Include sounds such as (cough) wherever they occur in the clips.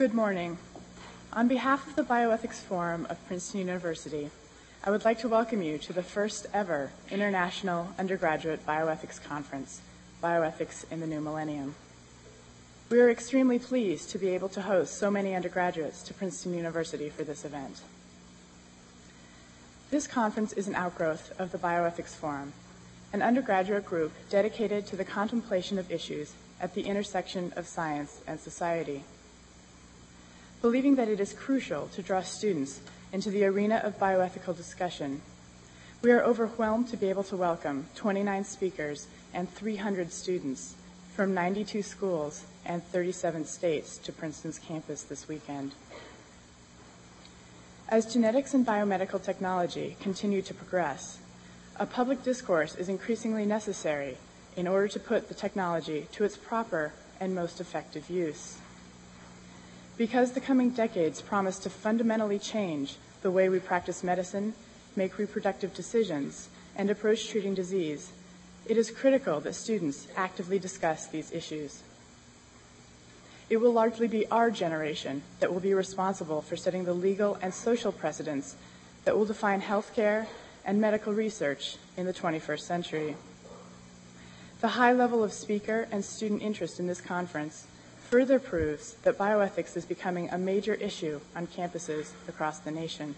Good morning. On behalf of the Bioethics Forum of Princeton University, I would like to welcome you to the first ever International Undergraduate Bioethics Conference, Bioethics in the New Millennium. We are extremely pleased to be able to host so many undergraduates to Princeton University for this event. This conference is an outgrowth of the Bioethics Forum, an undergraduate group dedicated to the contemplation of issues at the intersection of science and society. Believing that it is crucial to draw students into the arena of bioethical discussion, we are overwhelmed to be able to welcome 29 speakers and 300 students from 92 schools and 37 states to Princeton's campus this weekend. As genetics and biomedical technology continue to progress, a public discourse is increasingly necessary in order to put the technology to its proper and most effective use. Because the coming decades promise to fundamentally change the way we practice medicine, make reproductive decisions, and approach treating disease, it is critical that students actively discuss these issues. It will largely be our generation that will be responsible for setting the legal and social precedents that will define healthcare and medical research in the 21st century. The high level of speaker and student interest in this conference further proves that bioethics is becoming a major issue on campuses across the nation.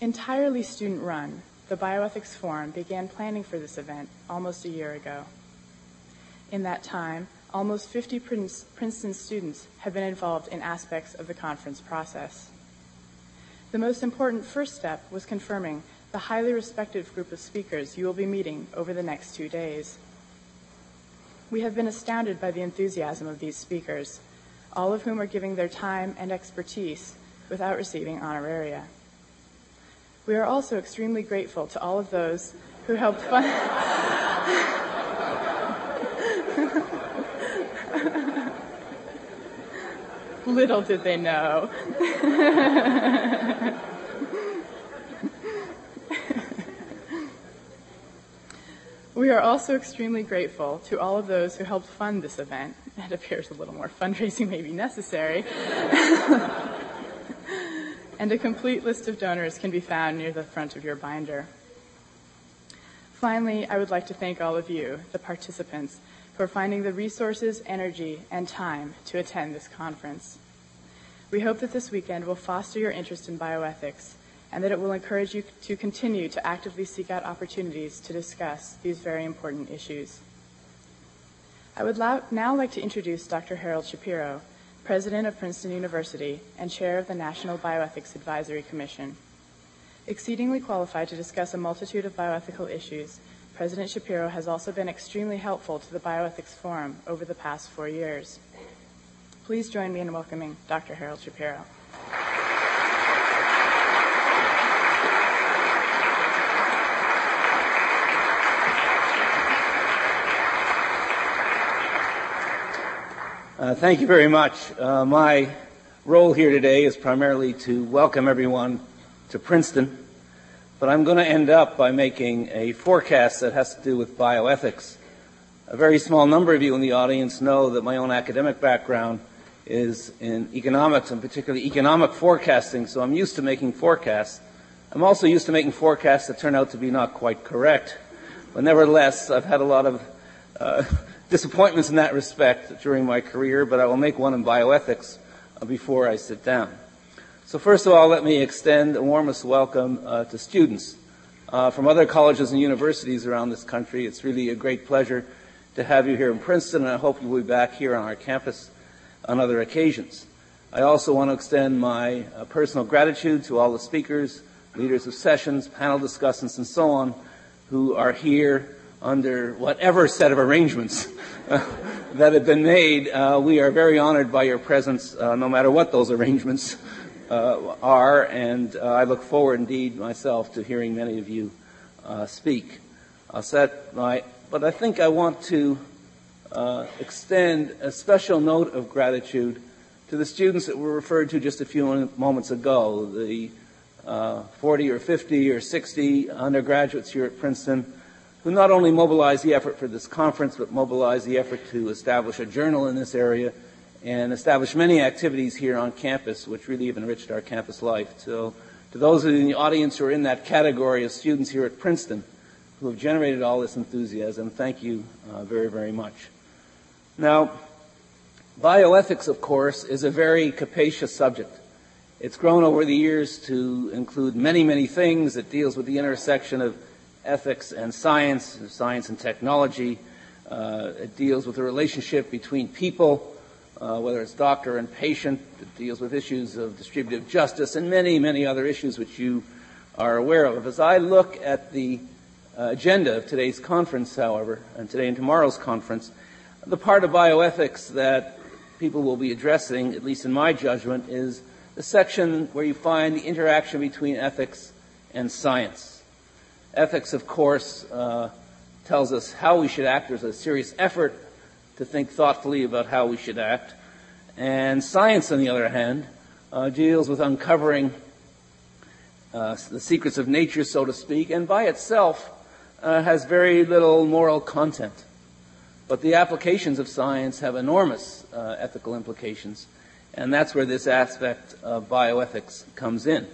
Entirely student run, the Bioethics Forum began planning for this event almost a year ago. In that time, almost 50 Princeton students have been involved in aspects of the conference process. The most important first step was confirming the highly respected group of speakers you will be meeting over the next two days. We have been astounded by the enthusiasm of these speakers, all of whom are giving their time and expertise without receiving honoraria. We are also extremely grateful to all of those who helped fund. (laughs) Little did they know. (laughs) We are also extremely grateful to all of those who helped fund this event. (laughs) It appears a little more fundraising may be necessary. (laughs) and a complete list of donors can be found near the front of your binder. Finally, I would like to thank all of you, the participants, for finding the resources, energy, and time to attend this conference. We hope that this weekend will foster your interest in bioethics and that it will encourage you to continue to actively seek out opportunities to discuss these very important issues. I would now like to introduce Dr. Harold Shapiro, President of Princeton University and Chair of the National Bioethics Advisory Commission. Exceedingly qualified to discuss a multitude of bioethical issues, President Shapiro has also been extremely helpful to the Bioethics Forum over the past four years. Please join me in welcoming Dr. Harold Shapiro. Uh, thank you very much. Uh, my role here today is primarily to welcome everyone to Princeton, but I'm going to end up by making a forecast that has to do with bioethics. A very small number of you in the audience know that my own academic background is in economics and particularly economic forecasting, so I'm used to making forecasts. I'm also used to making forecasts that turn out to be not quite correct. But nevertheless, I've had a lot of uh, disappointments in that respect during my career, but I will make one in bioethics uh, before I sit down. So first of all, let me extend the warmest welcome uh, to students uh, from other colleges and universities around this country. It's really a great pleasure to have you here in Princeton, and I hope you'll be back here on our campus on other occasions. I also want to extend my uh, personal gratitude to all the speakers, leaders of sessions, panel discussants, and so on who are here under whatever set of arrangements uh, (laughs) that have been made. Uh, we are very honored by your presence, uh, no matter what those arrangements uh, are, and uh, I look forward indeed myself to hearing many of you uh, speak. I'll set my, but I think I want to extend a special note of gratitude to the students that were referred to just a few moments ago, the 40 or 50 or 60 undergraduates here at Princeton who not only mobilized the effort for this conference, but mobilized the effort to establish a journal in this area and established many activities here on campus which really have enriched our campus life. So to those in the audience who are in that category of students here at Princeton who have generated all this enthusiasm, thank you uh, very, very much. Now, bioethics, of course, is a very capacious subject. It's grown over the years to include many, many things. It deals with the intersection of ethics and science, science and technology. Uh, it deals with the relationship between people, uh, whether it's doctor and patient. It deals with issues of distributive justice and many, many other issues which you are aware of. As I look at the uh, agenda of today's conference, however, and today and tomorrow's conference, the part of bioethics that people will be addressing, at least in my judgment, is the section where you find the interaction between ethics and science. Ethics, of course, uh, tells us how we should act. There's a serious effort to think thoughtfully about how we should act. And science, on the other hand, uh, deals with uncovering uh, the secrets of nature, so to speak, and by itself uh, has very little moral content. But the applications of science have enormous uh, ethical implications, and that's where this aspect of bioethics comes in.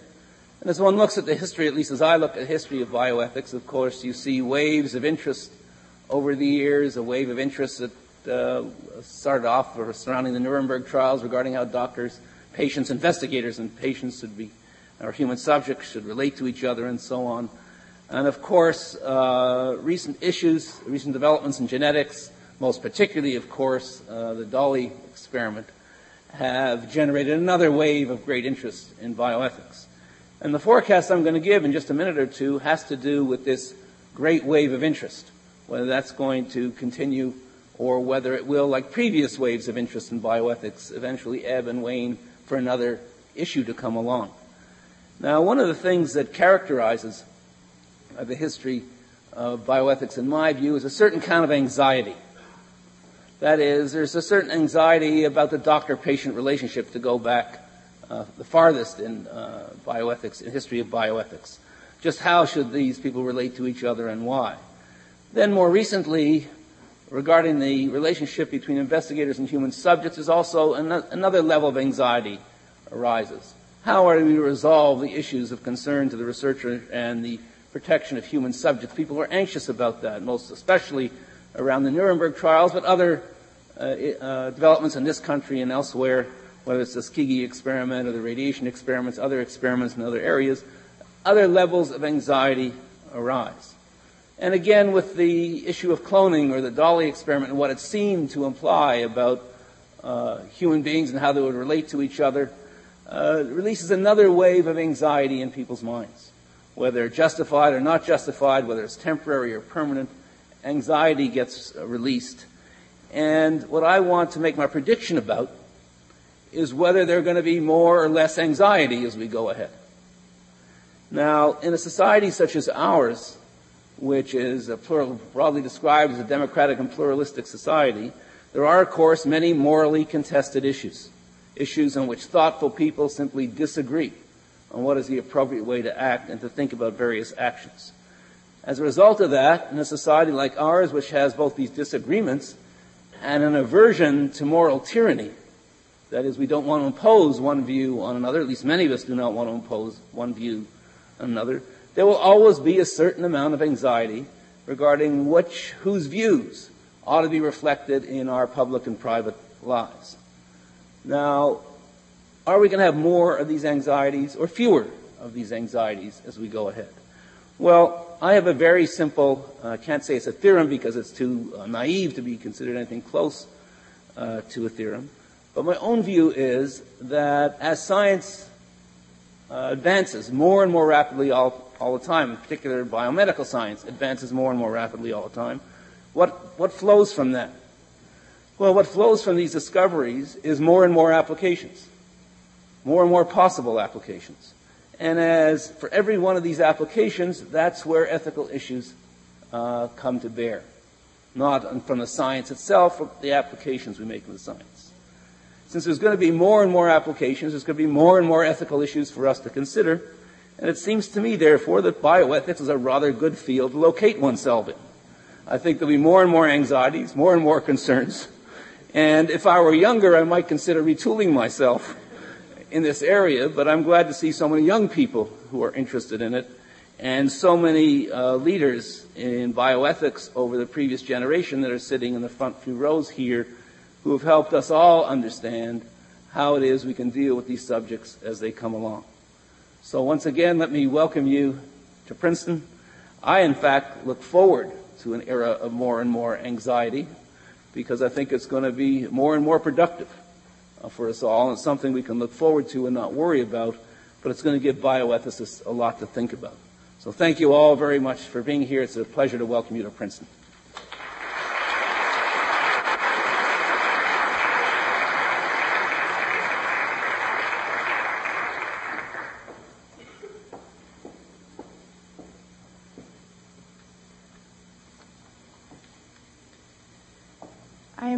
And as one looks at the history, at least as I look at the history of bioethics, of course, you see waves of interest over the years, a wave of interest that uh, started off surrounding the Nuremberg trials regarding how doctors, patients, investigators, and patients should be, or human subjects should relate to each other and so on. And of course, uh, recent issues, recent developments in genetics, most particularly, of course, uh, the Dolly experiment, have generated another wave of great interest in bioethics. And the forecast I'm going to give in just a minute or two has to do with this great wave of interest, whether that's going to continue or whether it will, like previous waves of interest in bioethics, eventually ebb and wane for another issue to come along. Now, one of the things that characterizes uh, the history of bioethics, in my view, is a certain kind of anxiety. That is, there's a certain anxiety about the doctor-patient relationship to go back uh, the farthest in uh, bioethics, in history of bioethics. Just how should these people relate to each other and why? Then more recently, regarding the relationship between investigators and human subjects is also an- another level of anxiety arises. How are we to resolve the issues of concern to the researcher and the protection of human subjects? People are anxious about that, most especially around the Nuremberg trials, but other uh, uh, developments in this country and elsewhere, whether it's the Tuskegee experiment or the radiation experiments, other experiments in other areas, other levels of anxiety arise. And again, with the issue of cloning or the Dolly experiment and what it seemed to imply about uh, human beings and how they would relate to each other, uh, releases another wave of anxiety in people's minds. Whether justified or not justified, whether it's temporary or permanent, anxiety gets released. And what I want to make my prediction about is whether there are going to be more or less anxiety as we go ahead. Now, in a society such as ours, which is plural, broadly described as a democratic and pluralistic society, there are, of course, many morally contested issues. Issues on which thoughtful people simply disagree on what is the appropriate way to act and to think about various actions. As a result of that, in a society like ours, which has both these disagreements and an aversion to moral tyranny, that is, we don't want to impose one view on another, at least many of us do not want to impose one view on another, there will always be a certain amount of anxiety regarding which, whose views ought to be reflected in our public and private lives. Now, are we going to have more of these anxieties or fewer of these anxieties as we go ahead? Well, I have a very simple, I uh, can't say it's a theorem because it's too uh, naive to be considered anything close uh, to a theorem. But my own view is that as science uh, advances more and more rapidly all, all the time, in particular biomedical science advances more and more rapidly all the time. What, what flows from that? Well, what flows from these discoveries is more and more applications, more and more possible applications. And as for every one of these applications, that's where ethical issues uh, come to bear. Not from the science itself, but the applications we make in the science. Since there's going to be more and more applications, there's going to be more and more ethical issues for us to consider. And it seems to me, therefore, that bioethics is a rather good field to locate oneself in. I think there'll be more and more anxieties, more and more concerns, And if I were younger, I might consider retooling myself in this area, but I'm glad to see so many young people who are interested in it and so many uh, leaders in bioethics over the previous generation that are sitting in the front few rows here who have helped us all understand how it is we can deal with these subjects as they come along. So once again, let me welcome you to Princeton. I, in fact, look forward to an era of more and more anxiety because I think it's going to be more and more productive uh, for us all and something we can look forward to and not worry about, but it's going to give bioethicists a lot to think about. So thank you all very much for being here. It's a pleasure to welcome you to Princeton.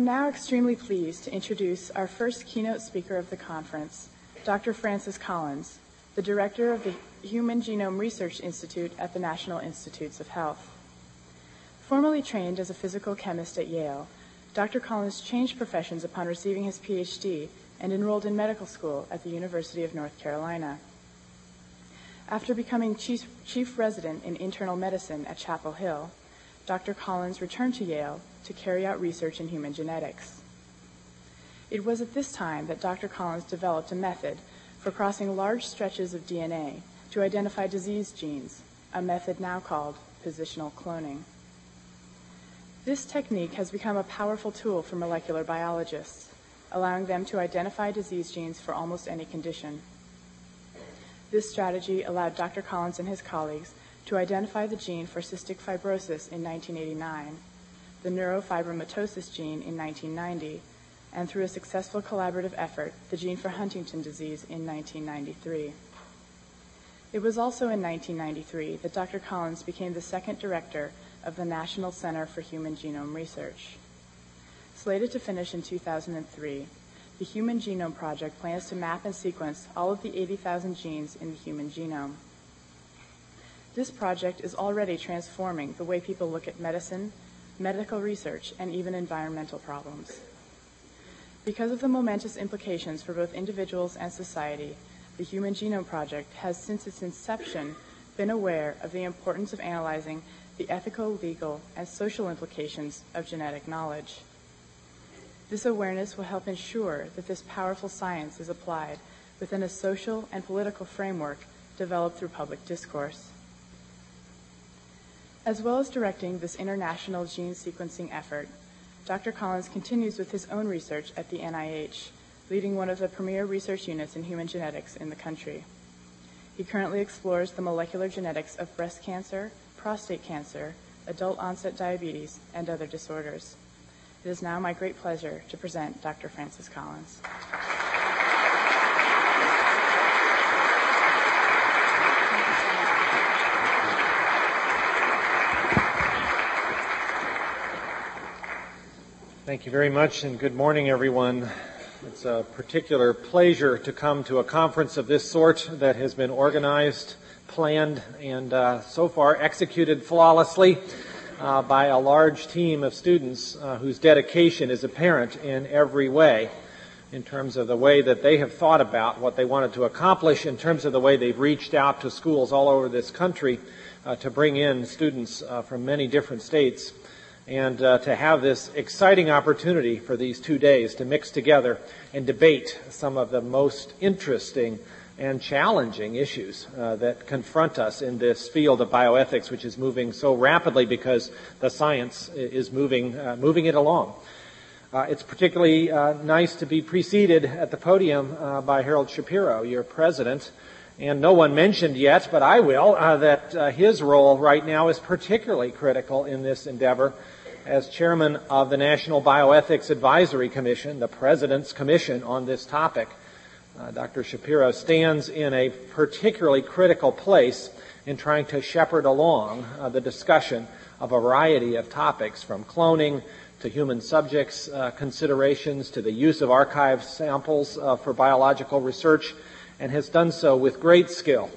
Now extremely pleased to introduce our first keynote speaker of the conference, Dr. Francis Collins, the director of the Human Genome Research Institute at the National Institutes of Health. Formerly trained as a physical chemist at Yale, Dr. Collins changed professions upon receiving his PhD and enrolled in medical school at the University of North Carolina. After becoming chief, chief resident in internal medicine at Chapel Hill, Dr. Collins returned to Yale to carry out research in human genetics. It was at this time that Dr. Collins developed a method for crossing large stretches of DNA to identify disease genes, a method now called positional cloning. This technique has become a powerful tool for molecular biologists, allowing them to identify disease genes for almost any condition. This strategy allowed Dr. Collins and his colleagues to identify the gene for cystic fibrosis in 1989, the neurofibromatosis gene in 1990, and through a successful collaborative effort, the gene for Huntington disease in 1993. It was also in 1993 that Dr. Collins became the second director of the National Center for Human Genome Research. Slated to finish in 2003, the Human Genome Project plans to map and sequence all of the 80,000 genes in the human genome. This project is already transforming the way people look at medicine, medical research, and even environmental problems. Because of the momentous implications for both individuals and society, the Human Genome Project has since its inception been aware of the importance of analyzing the ethical, legal, and social implications of genetic knowledge. This awareness will help ensure that this powerful science is applied within a social and political framework developed through public discourse. As well as directing this international gene sequencing effort, Dr. Collins continues with his own research at the NIH, leading one of the premier research units in human genetics in the country. He currently explores the molecular genetics of breast cancer, prostate cancer, adult onset diabetes, and other disorders. It is now my great pleasure to present Dr. Francis Collins. Thank you very much, and good morning, everyone. It's a particular pleasure to come to a conference of this sort that has been organized, planned, and uh, so far executed flawlessly uh, by a large team of students uh, whose dedication is apparent in every way in terms of the way that they have thought about what they wanted to accomplish, in terms of the way they've reached out to schools all over this country uh, to bring in students uh, from many different states and uh, to have this exciting opportunity for these two days to mix together and debate some of the most interesting and challenging issues uh, that confront us in this field of bioethics, which is moving so rapidly because the science is moving, uh, moving it along. Uh, it's particularly uh, nice to be preceded at the podium uh, by Harold Shapiro, your president. And no one mentioned yet, but I will, that his role right now is particularly critical in this endeavor as chairman of the National Bioethics Advisory Commission, the President's Commission on this topic. Uh, Dr. Shapiro stands in a particularly critical place in trying to shepherd along uh, the discussion of a variety of topics from cloning to human subjects uh, considerations to the use of archive samples uh, for biological research and has done so with great skill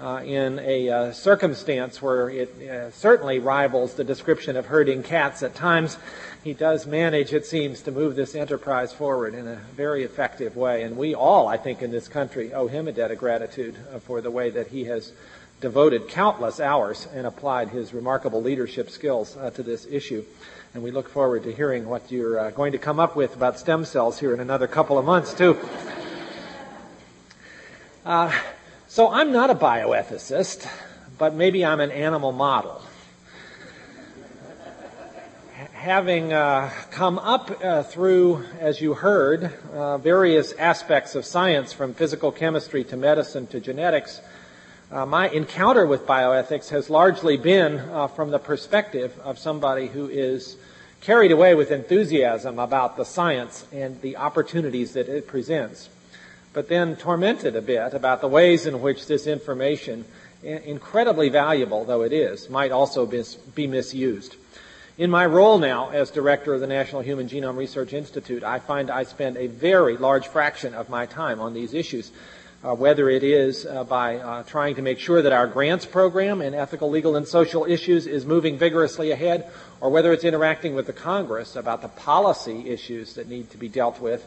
uh, in a uh, circumstance where it uh, certainly rivals the description of herding cats at times, he does manage, it seems, to move this enterprise forward in a very effective way. And we all, I think, in this country owe him a debt of gratitude uh, for the way that he has devoted countless hours and applied his remarkable leadership skills uh, to this issue. And we look forward to hearing what you're uh, going to come up with about stem cells here in another couple of months, too. Uh, so I'm not a bioethicist, but maybe I'm an animal model. Having uh, come up uh, through, as you heard, uh, various aspects of science from physical chemistry to medicine to genetics, uh, my encounter with bioethics has largely been uh, from the perspective of somebody who is carried away with enthusiasm about the science and the opportunities that it presents, but then tormented a bit about the ways in which this information, incredibly valuable though it is, might also be misused. In my role now as director of the National Human Genome Research Institute, I find I spend a very large fraction of my time on these issues. Uh, whether it is uh, by uh, trying to make sure that our grants program in ethical, legal, and social issues is moving vigorously ahead, or whether it's interacting with the Congress about the policy issues that need to be dealt with.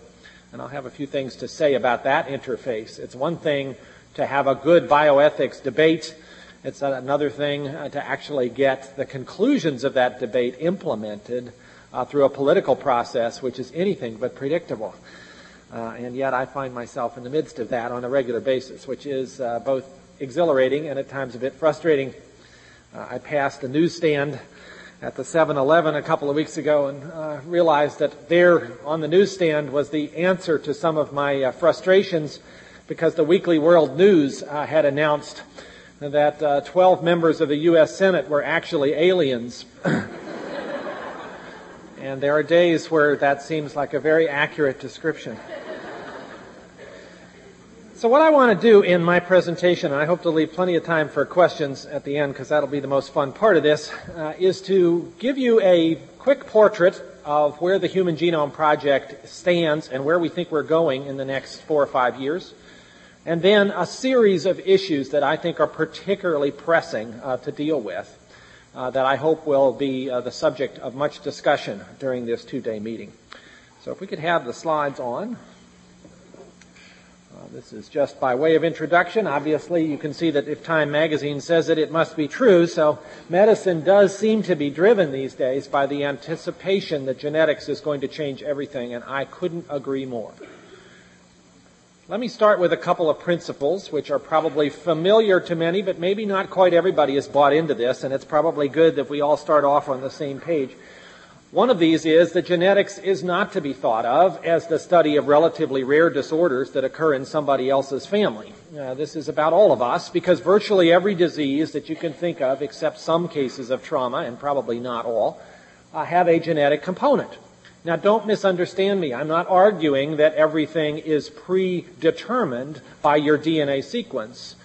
And I'll have a few things to say about that interface. It's one thing to have a good bioethics debate it's another thing uh, to actually get the conclusions of that debate implemented uh, through a political process, which is anything but predictable. Uh, and yet I find myself in the midst of that on a regular basis, which is uh, both exhilarating and at times a bit frustrating. Uh, I passed a newsstand at the 7-Eleven a couple of weeks ago and uh, realized that there on the newsstand was the answer to some of my frustrations because the Weekly World News had announced that uh, 12 members of the U.S. Senate were actually aliens. (coughs) and there are days where that seems like a very accurate description. So what I want to do in my presentation, and I hope to leave plenty of time for questions at the end because that'll be the most fun part of this, uh, is to give you a quick portrait of where the Human Genome Project stands and where we think we're going in the next four or five years. And then a series of issues that I think are particularly pressing uh, to deal with uh, that I hope will be uh, the subject of much discussion during this two-day meeting. So if we could have the slides on. This is just by way of introduction. Obviously, you can see that if Time magazine says it, it must be true. So medicine does seem to be driven these days by the anticipation that genetics is going to change everything, and I couldn't agree more. Let me start with a couple of principles which are probably familiar to many, but maybe not quite everybody has bought into this, and it's probably good that we all start off on the same page. One of these is that genetics is not to be thought of as the study of relatively rare disorders that occur in somebody else's family. Uh, this is about all of us because virtually every disease that you can think of, except some cases of trauma, and probably not all, uh, have a genetic component. Now, don't misunderstand me. I'm not arguing that everything is predetermined by your DNA sequence.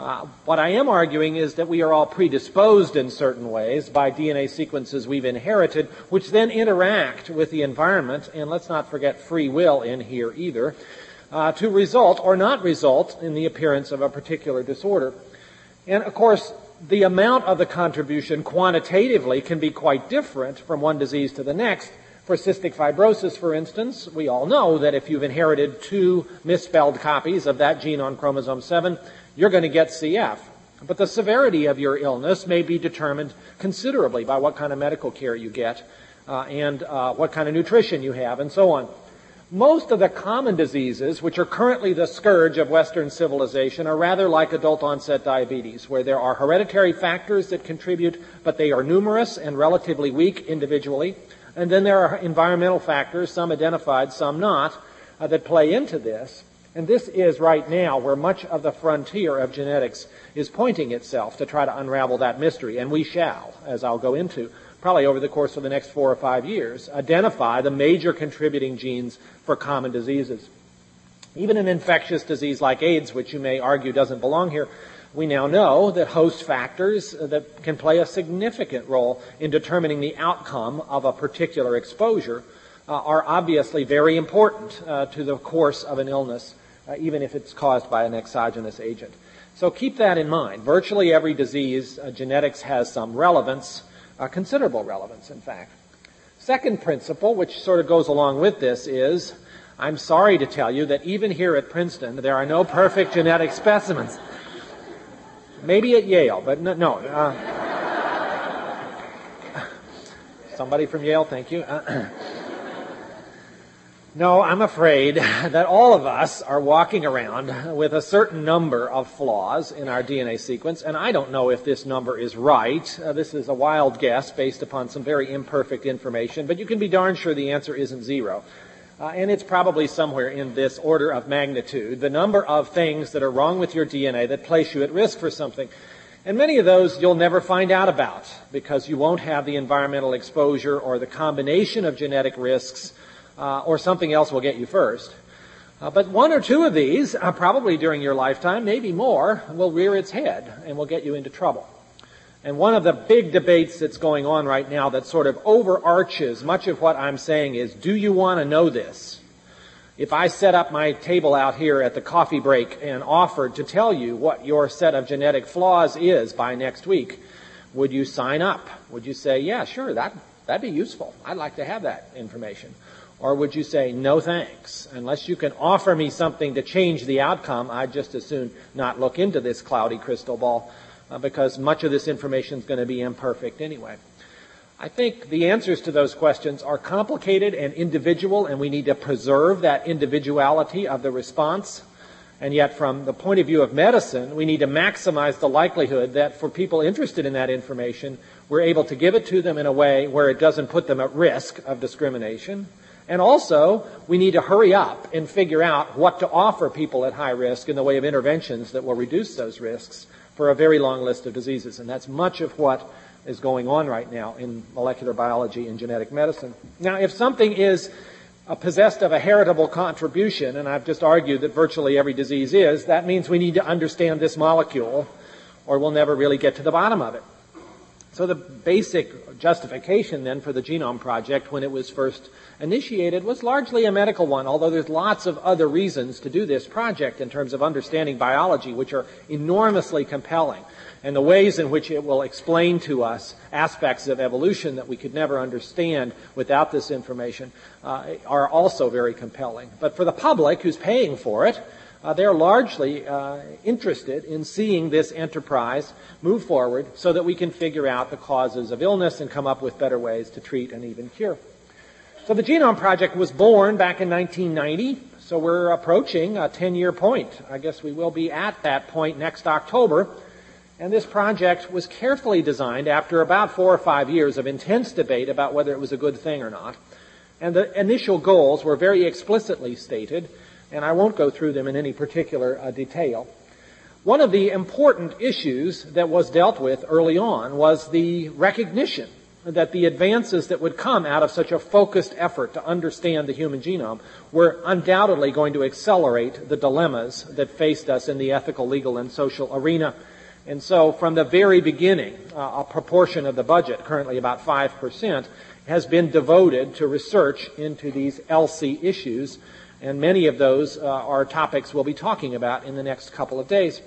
Uh, what I am arguing is that we are all predisposed in certain ways by DNA sequences we've inherited, which then interact with the environment, and let's not forget free will in here either, uh, to result or not result in the appearance of a particular disorder. And of course, the amount of the contribution quantitatively can be quite different from one disease to the next, for cystic fibrosis, for instance, we all know that if you've inherited two misspelled copies of that gene on chromosome 7, you're going to get CF. But the severity of your illness may be determined considerably by what kind of medical care you get uh, and uh, what kind of nutrition you have and so on. Most of the common diseases, which are currently the scourge of Western civilization, are rather like adult onset diabetes, where there are hereditary factors that contribute, but they are numerous and relatively weak individually. And then there are environmental factors, some identified, some not, uh, that play into this. And this is right now where much of the frontier of genetics is pointing itself to try to unravel that mystery. And we shall, as I'll go into, probably over the course of the next four or five years, identify the major contributing genes for common diseases. Even an infectious disease like AIDS, which you may argue doesn't belong here, we now know that host factors that can play a significant role in determining the outcome of a particular exposure uh, are obviously very important uh, to the course of an illness, uh, even if it's caused by an exogenous agent. So keep that in mind. Virtually every disease, uh, genetics has some relevance, uh, considerable relevance, in fact. Second principle, which sort of goes along with this, is I'm sorry to tell you that even here at Princeton, there are no perfect genetic specimens. Maybe at Yale, but no. no uh, somebody from Yale, thank you. Uh, (clears throat) no, I'm afraid (laughs) that all of us are walking around with a certain number of flaws in our DNA sequence, and I don't know if this number is right. Uh, this is a wild guess based upon some very imperfect information, but you can be darn sure the answer isn't zero. Uh, and it's probably somewhere in this order of magnitude, the number of things that are wrong with your DNA that place you at risk for something. And many of those you'll never find out about because you won't have the environmental exposure or the combination of genetic risks uh, or something else will get you first. Uh, but one or two of these, uh, probably during your lifetime, maybe more, will rear its head and will get you into trouble. And one of the big debates that's going on right now that sort of overarches much of what I'm saying is, do you want to know this? If I set up my table out here at the coffee break and offered to tell you what your set of genetic flaws is by next week, would you sign up? Would you say, yeah, sure, that, that'd be useful. I'd like to have that information. Or would you say, no thanks? Unless you can offer me something to change the outcome, I'd just as soon not look into this cloudy crystal ball uh, because much of this information is going to be imperfect anyway. I think the answers to those questions are complicated and individual, and we need to preserve that individuality of the response. And yet, from the point of view of medicine, we need to maximize the likelihood that for people interested in that information, we're able to give it to them in a way where it doesn't put them at risk of discrimination. And also, we need to hurry up and figure out what to offer people at high risk in the way of interventions that will reduce those risks for a very long list of diseases. And that's much of what is going on right now in molecular biology and genetic medicine. Now, if something is uh, possessed of a heritable contribution, and I've just argued that virtually every disease is, that means we need to understand this molecule or we'll never really get to the bottom of it. So the basic justification then for the Genome Project when it was first initiated was largely a medical one, although there's lots of other reasons to do this project in terms of understanding biology, which are enormously compelling. And the ways in which it will explain to us aspects of evolution that we could never understand without this information uh, are also very compelling. But for the public who's paying for it, uh, they're largely uh, interested in seeing this enterprise move forward so that we can figure out the causes of illness and come up with better ways to treat and even cure. So the Genome Project was born back in 1990, so we're approaching a 10 year point. I guess we will be at that point next October. And this project was carefully designed after about four or five years of intense debate about whether it was a good thing or not. And the initial goals were very explicitly stated and I won't go through them in any particular uh, detail. One of the important issues that was dealt with early on was the recognition that the advances that would come out of such a focused effort to understand the human genome were undoubtedly going to accelerate the dilemmas that faced us in the ethical, legal, and social arena. And so from the very beginning, uh, a proportion of the budget, currently about 5%, has been devoted to research into these ELSI issues and many of those uh, are topics we'll be talking about in the next couple of days.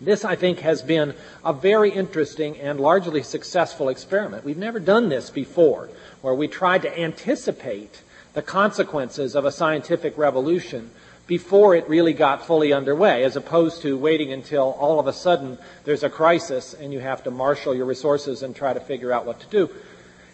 This, I think, has been a very interesting and largely successful experiment. We've never done this before, where we tried to anticipate the consequences of a scientific revolution before it really got fully underway, as opposed to waiting until all of a sudden there's a crisis and you have to marshal your resources and try to figure out what to do.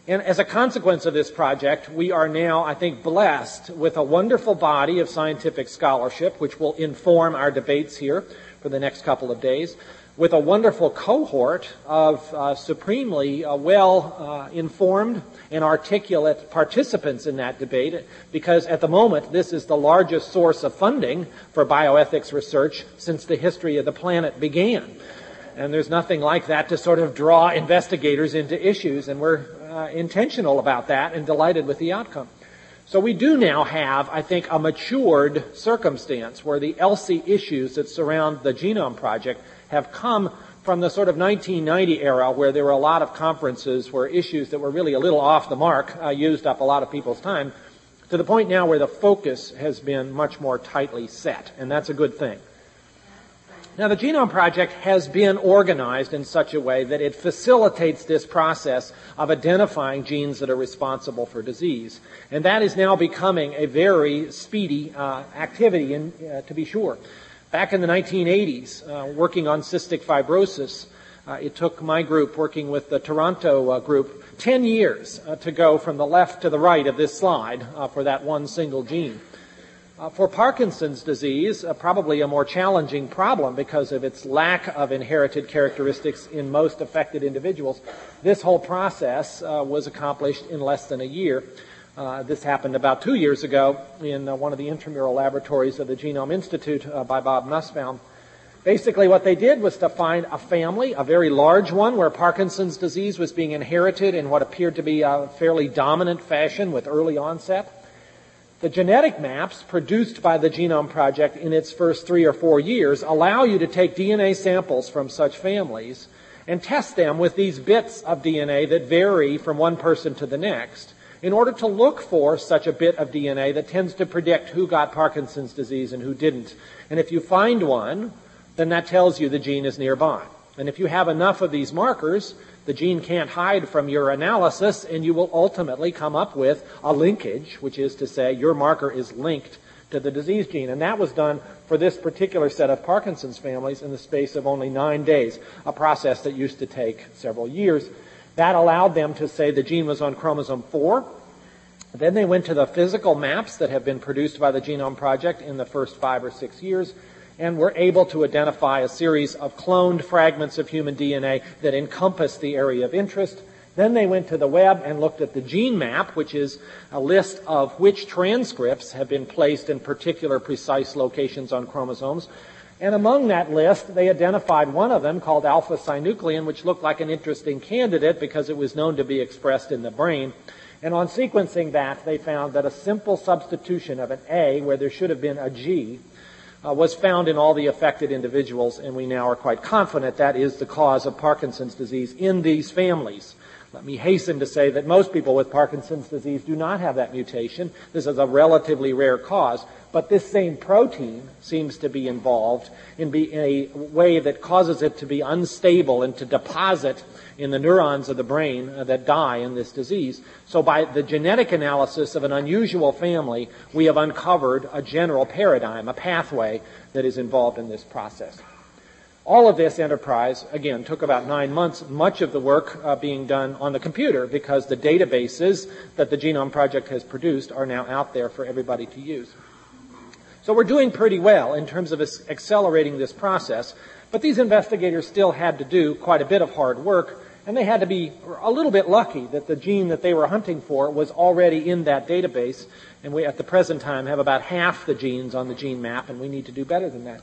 And as a consequence of this project, we are now, I think, blessed with a wonderful body of scientific scholarship, which will inform our debates here for the next couple of days, with a wonderful cohort of uh, supremely uh, well uh, informed and articulate participants in that debate, because at the moment, this is the largest source of funding for bioethics research since the history of the planet began. And there's nothing like that to sort of draw investigators into issues, and we're uh, intentional about that and delighted with the outcome. So we do now have, I think, a matured circumstance where the ELSI issues that surround the Genome Project have come from the sort of 1990 era where there were a lot of conferences where issues that were really a little off the mark uh, used up a lot of people's time to the point now where the focus has been much more tightly set, and that's a good thing. Now, the Genome Project has been organized in such a way that it facilitates this process of identifying genes that are responsible for disease. And that is now becoming a very speedy uh, activity, in, uh, to be sure. Back in the 1980s, uh, working on cystic fibrosis, uh, it took my group working with the Toronto uh, group 10 years uh, to go from the left to the right of this slide for that one single gene. Uh, for Parkinson's disease, uh, probably a more challenging problem because of its lack of inherited characteristics in most affected individuals. This whole process uh, was accomplished in less than a year. Uh, this happened about two years ago in uh, one of the intramural laboratories of the Genome Institute uh, by Bob Nussbaum. Basically, what they did was to find a family, a very large one, where Parkinson's disease was being inherited in what appeared to be a fairly dominant fashion with early onset. The genetic maps produced by the Genome Project in its first three or four years allow you to take DNA samples from such families and test them with these bits of DNA that vary from one person to the next in order to look for such a bit of DNA that tends to predict who got Parkinson's disease and who didn't. And if you find one, then that tells you the gene is nearby. And if you have enough of these markers, the gene can't hide from your analysis, and you will ultimately come up with a linkage, which is to say your marker is linked to the disease gene. And that was done for this particular set of Parkinson's families in the space of only nine days, a process that used to take several years. That allowed them to say the gene was on chromosome 4. Then they went to the physical maps that have been produced by the Genome Project in the first five or six years and were able to identify a series of cloned fragments of human DNA that encompass the area of interest. Then they went to the web and looked at the gene map, which is a list of which transcripts have been placed in particular precise locations on chromosomes. And among that list, they identified one of them called alpha synuclein, which looked like an interesting candidate because it was known to be expressed in the brain. And on sequencing that, they found that a simple substitution of an A where there should have been a G uh, was found in all the affected individuals, and we now are quite confident that is the cause of Parkinson's disease in these families. Let me hasten to say that most people with Parkinson's disease do not have that mutation. This is a relatively rare cause, but this same protein seems to be involved in, be, in a way that causes it to be unstable and to deposit in the neurons of the brain that die in this disease. So by the genetic analysis of an unusual family, we have uncovered a general paradigm, a pathway that is involved in this process. All of this enterprise, again, took about nine months, much of the work uh, being done on the computer because the databases that the Genome Project has produced are now out there for everybody to use. So we're doing pretty well in terms of accelerating this process, but these investigators still had to do quite a bit of hard work and they had to be a little bit lucky that the gene that they were hunting for was already in that database. And we, at the present time, have about half the genes on the gene map, and we need to do better than that.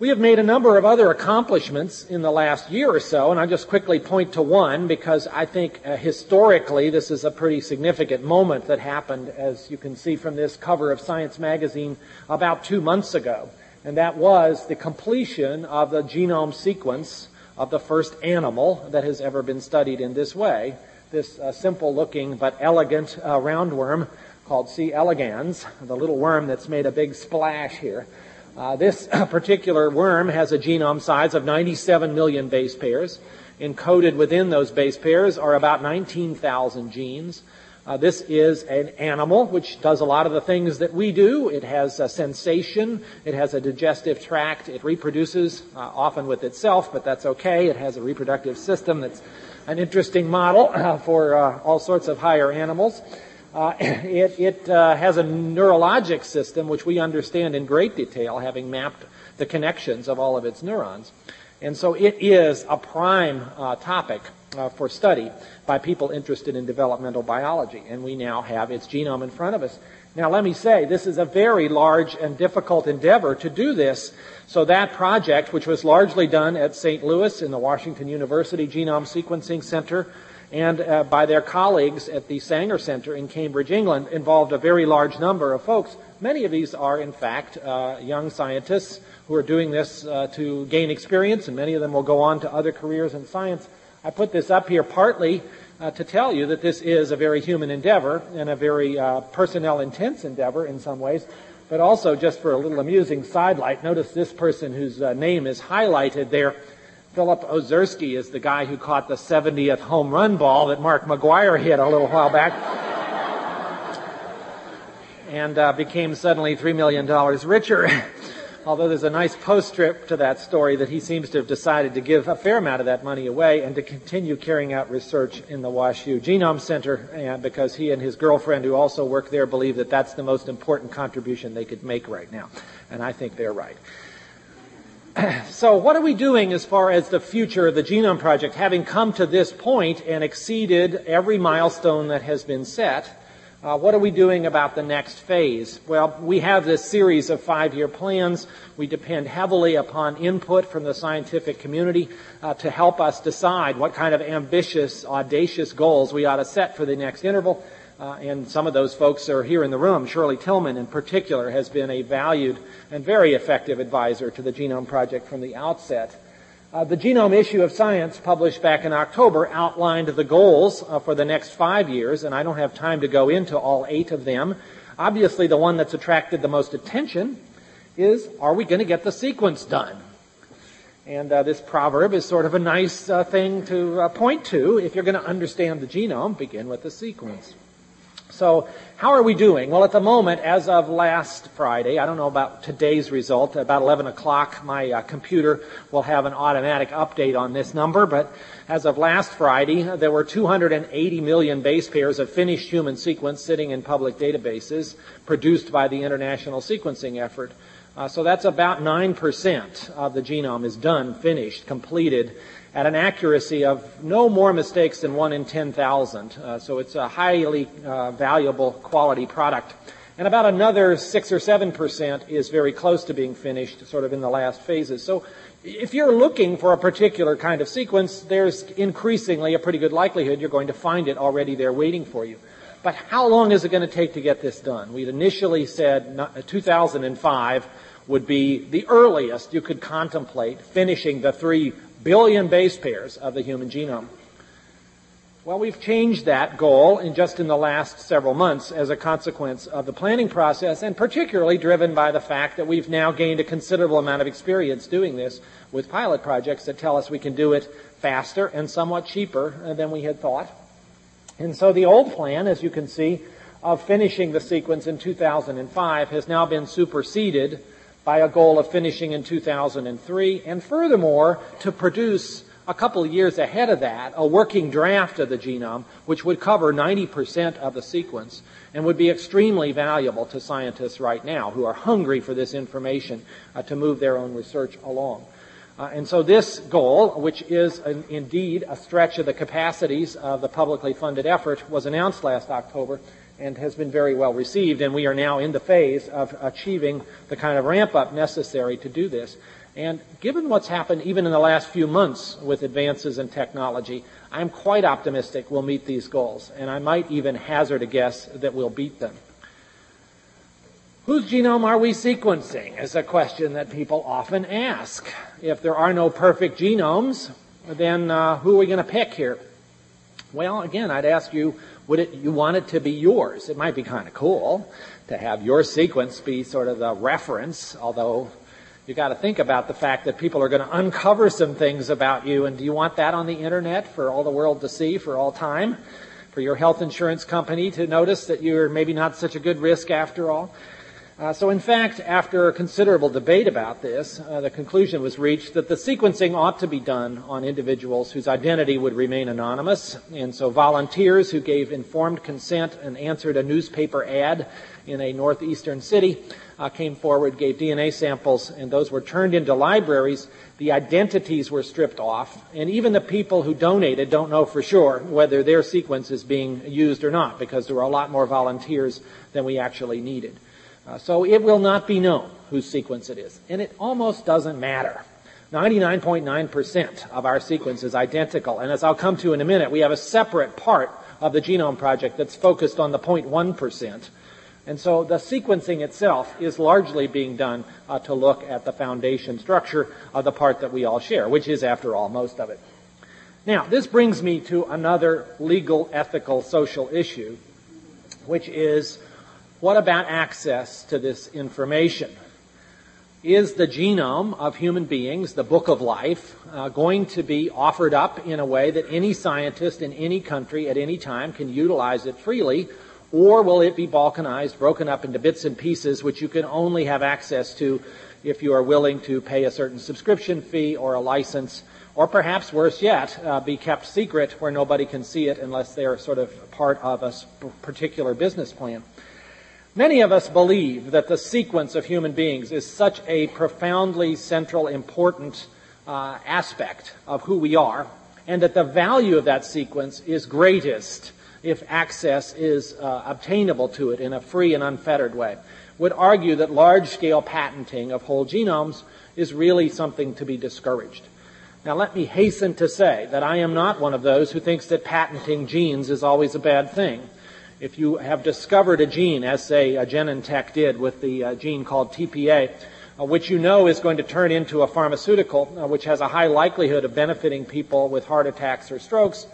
We have made a number of other accomplishments in the last year or so, and I'll just quickly point to one because I think uh, historically this is a pretty significant moment that happened, as you can see from this cover of Science magazine, about two months ago. And that was the completion of the genome sequence of the first animal that has ever been studied in this way. This uh, simple looking but elegant uh, roundworm called C. elegans, the little worm that's made a big splash here. Uh, this (clears throat) particular worm has a genome size of 97 million base pairs. Encoded within those base pairs are about 19,000 genes. Uh, this is an animal which does a lot of the things that we do. It has a sensation. It has a digestive tract. It reproduces uh, often with itself, but that's okay. It has a reproductive system that's an interesting model uh, for uh, all sorts of higher animals. Uh, (clears throat) it, it uh, has a neurologic system which we understand in great detail, having mapped the connections of all of its neurons. And so it is a prime topic uh, for study by people interested in developmental biology. And we now have its genome in front of us. Now, let me say, this is a very large and difficult endeavor to do this. So that project, which was largely done at St. Louis in the Washington University Genome Sequencing Center, and uh, by their colleagues at the Sanger Center in Cambridge, England, involved a very large number of folks. Many of these are, in fact, uh, young scientists who are doing this uh, to gain experience, and many of them will go on to other careers in science. I put this up here partly uh, to tell you that this is a very human endeavor and a very uh, personnel intense endeavor in some ways. But also, just for a little amusing sidelight, notice this person whose uh, name is highlighted there. Philip Ozersky is the guy who caught the 70th home run ball that Mark McGwire hit a little while back. and uh, became suddenly $3 million richer. (laughs) Although there's a nice postscript to that story that he seems to have decided to give a fair amount of that money away and to continue carrying out research in the WashU Genome Center and because he and his girlfriend who also work there believe that that's the most important contribution they could make right now. And I think they're right. (clears throat) So what are we doing as far as the future of the Genome Project, having come to this point and exceeded every milestone that has been set? Uh, what are we doing about the next phase? Well, we have this series of five-year plans. We depend heavily upon input from the scientific community uh, to help us decide what kind of ambitious, audacious goals we ought to set for the next interval. Uh, and some of those folks are here in the room. Shirley Tilghman, in particular, has been a valued and very effective advisor to the Genome Project from the outset. Uh, the genome issue of Science, published back in October, outlined the goals uh, for the next five years, and I don't have time to go into all eight of them. Obviously, the one that's attracted the most attention is, are we going to get the sequence done? And uh, this proverb is sort of a nice uh, thing to uh, point to. If you're going to understand the genome, begin with the sequence. So how are we doing? Well, at the moment, as of last Friday, I don't know about today's result, about 11 o'clock, my uh, computer will have an automatic update on this number, but as of last Friday, there were 280 million base pairs of finished human sequence sitting in public databases produced by the international sequencing effort. Uh, so that's about 9% of the genome is done, finished, completed at an accuracy of no more mistakes than 1 in 10,000. Uh, so it's a highly uh, valuable quality product. And about another 6 or 7% is very close to being finished, sort of in the last phases. So if you're looking for a particular kind of sequence, there's increasingly a pretty good likelihood you're going to find it already there waiting for you. But how long is it going to take to get this done? We'd initially said 2005 would be the earliest you could contemplate finishing the three billion base pairs of the human genome. Well, we've changed that goal in just in the last several months as a consequence of the planning process and particularly driven by the fact that we've now gained a considerable amount of experience doing this with pilot projects that tell us we can do it faster and somewhat cheaper than we had thought. And so the old plan, as you can see, of finishing the sequence in 2005 has now been superseded by a goal of finishing in 2003, and furthermore, to produce a couple of years ahead of that a working draft of the genome, which would cover 90% of the sequence and would be extremely valuable to scientists right now who are hungry for this information uh, to move their own research along. Uh, and so this goal, which is an, indeed a stretch of the capacities of the publicly funded effort, was announced last October and has been very well received, and we are now in the phase of achieving the kind of ramp up necessary to do this. And given what's happened even in the last few months with advances in technology, I'm quite optimistic we'll meet these goals, and I might even hazard a guess that we'll beat them. Whose genome are we sequencing is a question that people often ask. If there are no perfect genomes, then uh, who are we going to pick here? Well, again, I'd ask you, would it, you want it to be yours? It might be kind of cool to have your sequence be sort of the reference, although you got to think about the fact that people are going to uncover some things about you, and do you want that on the internet for all the world to see for all time? For your health insurance company to notice that you're maybe not such a good risk after all? Uh, so, in fact, after considerable debate about this, uh, the conclusion was reached that the sequencing ought to be done on individuals whose identity would remain anonymous. And so, volunteers who gave informed consent and answered a newspaper ad in a northeastern city uh, came forward, gave DNA samples, and those were turned into libraries. The identities were stripped off, and even the people who donated don't know for sure whether their sequence is being used or not, because there were a lot more volunteers than we actually needed. Uh, so it will not be known whose sequence it is. And it almost doesn't matter. 99.9% of our sequence is identical. And as I'll come to in a minute, we have a separate part of the genome project that's focused on the 0.1%. And so the sequencing itself is largely being done uh, to look at the foundation structure of the part that we all share, which is, after all, most of it. Now, this brings me to another legal, ethical, social issue, which is what about access to this information? Is the genome of human beings, the book of life, uh, going to be offered up in a way that any scientist in any country at any time can utilize it freely? Or will it be balkanized, broken up into bits and pieces, which you can only have access to if you are willing to pay a certain subscription fee or a license, or perhaps worse yet, uh, be kept secret where nobody can see it unless they are sort of part of a particular business plan? Many of us believe that the sequence of human beings is such a profoundly central, important uh, aspect of who we are, and that the value of that sequence is greatest if access is uh, obtainable to it in a free and unfettered way. Would argue that large scale patenting of whole genomes is really something to be discouraged. Now, let me hasten to say that I am not one of those who thinks that patenting genes is always a bad thing if you have discovered a gene, as say Genentech did with the uh, gene called TPA, uh, which you know is going to turn into a pharmaceutical, uh, which has a high likelihood of benefiting people with heart attacks or strokes,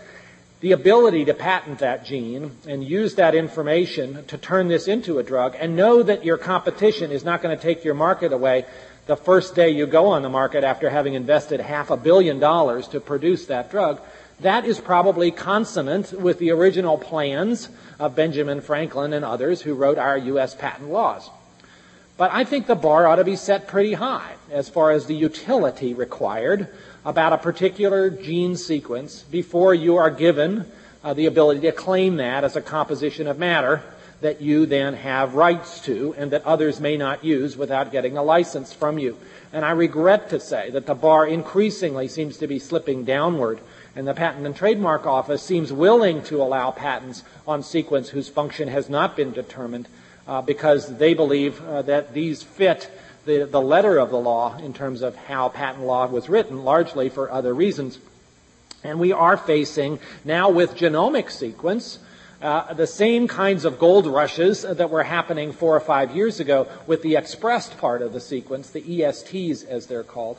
the ability to patent that gene and use that information to turn this into a drug and know that your competition is not going to take your market away the first day you go on the market after having invested half a billion dollars to produce that drug, that is probably consonant with the original plans of Benjamin Franklin and others who wrote our U.S. patent laws. But I think the bar ought to be set pretty high as far as the utility required about a particular gene sequence before you are given uh, the ability to claim that as a composition of matter that you then have rights to and that others may not use without getting a license from you. And I regret to say that the bar increasingly seems to be slipping downward and the Patent and Trademark Office seems willing to allow patents on sequence whose function has not been determined uh, because they believe uh, that these fit the, the letter of the law in terms of how patent law was written, largely for other reasons. And we are facing now with genomic sequence uh, the same kinds of gold rushes that were happening four or five years ago with the expressed part of the sequence, the ESTs as they're called.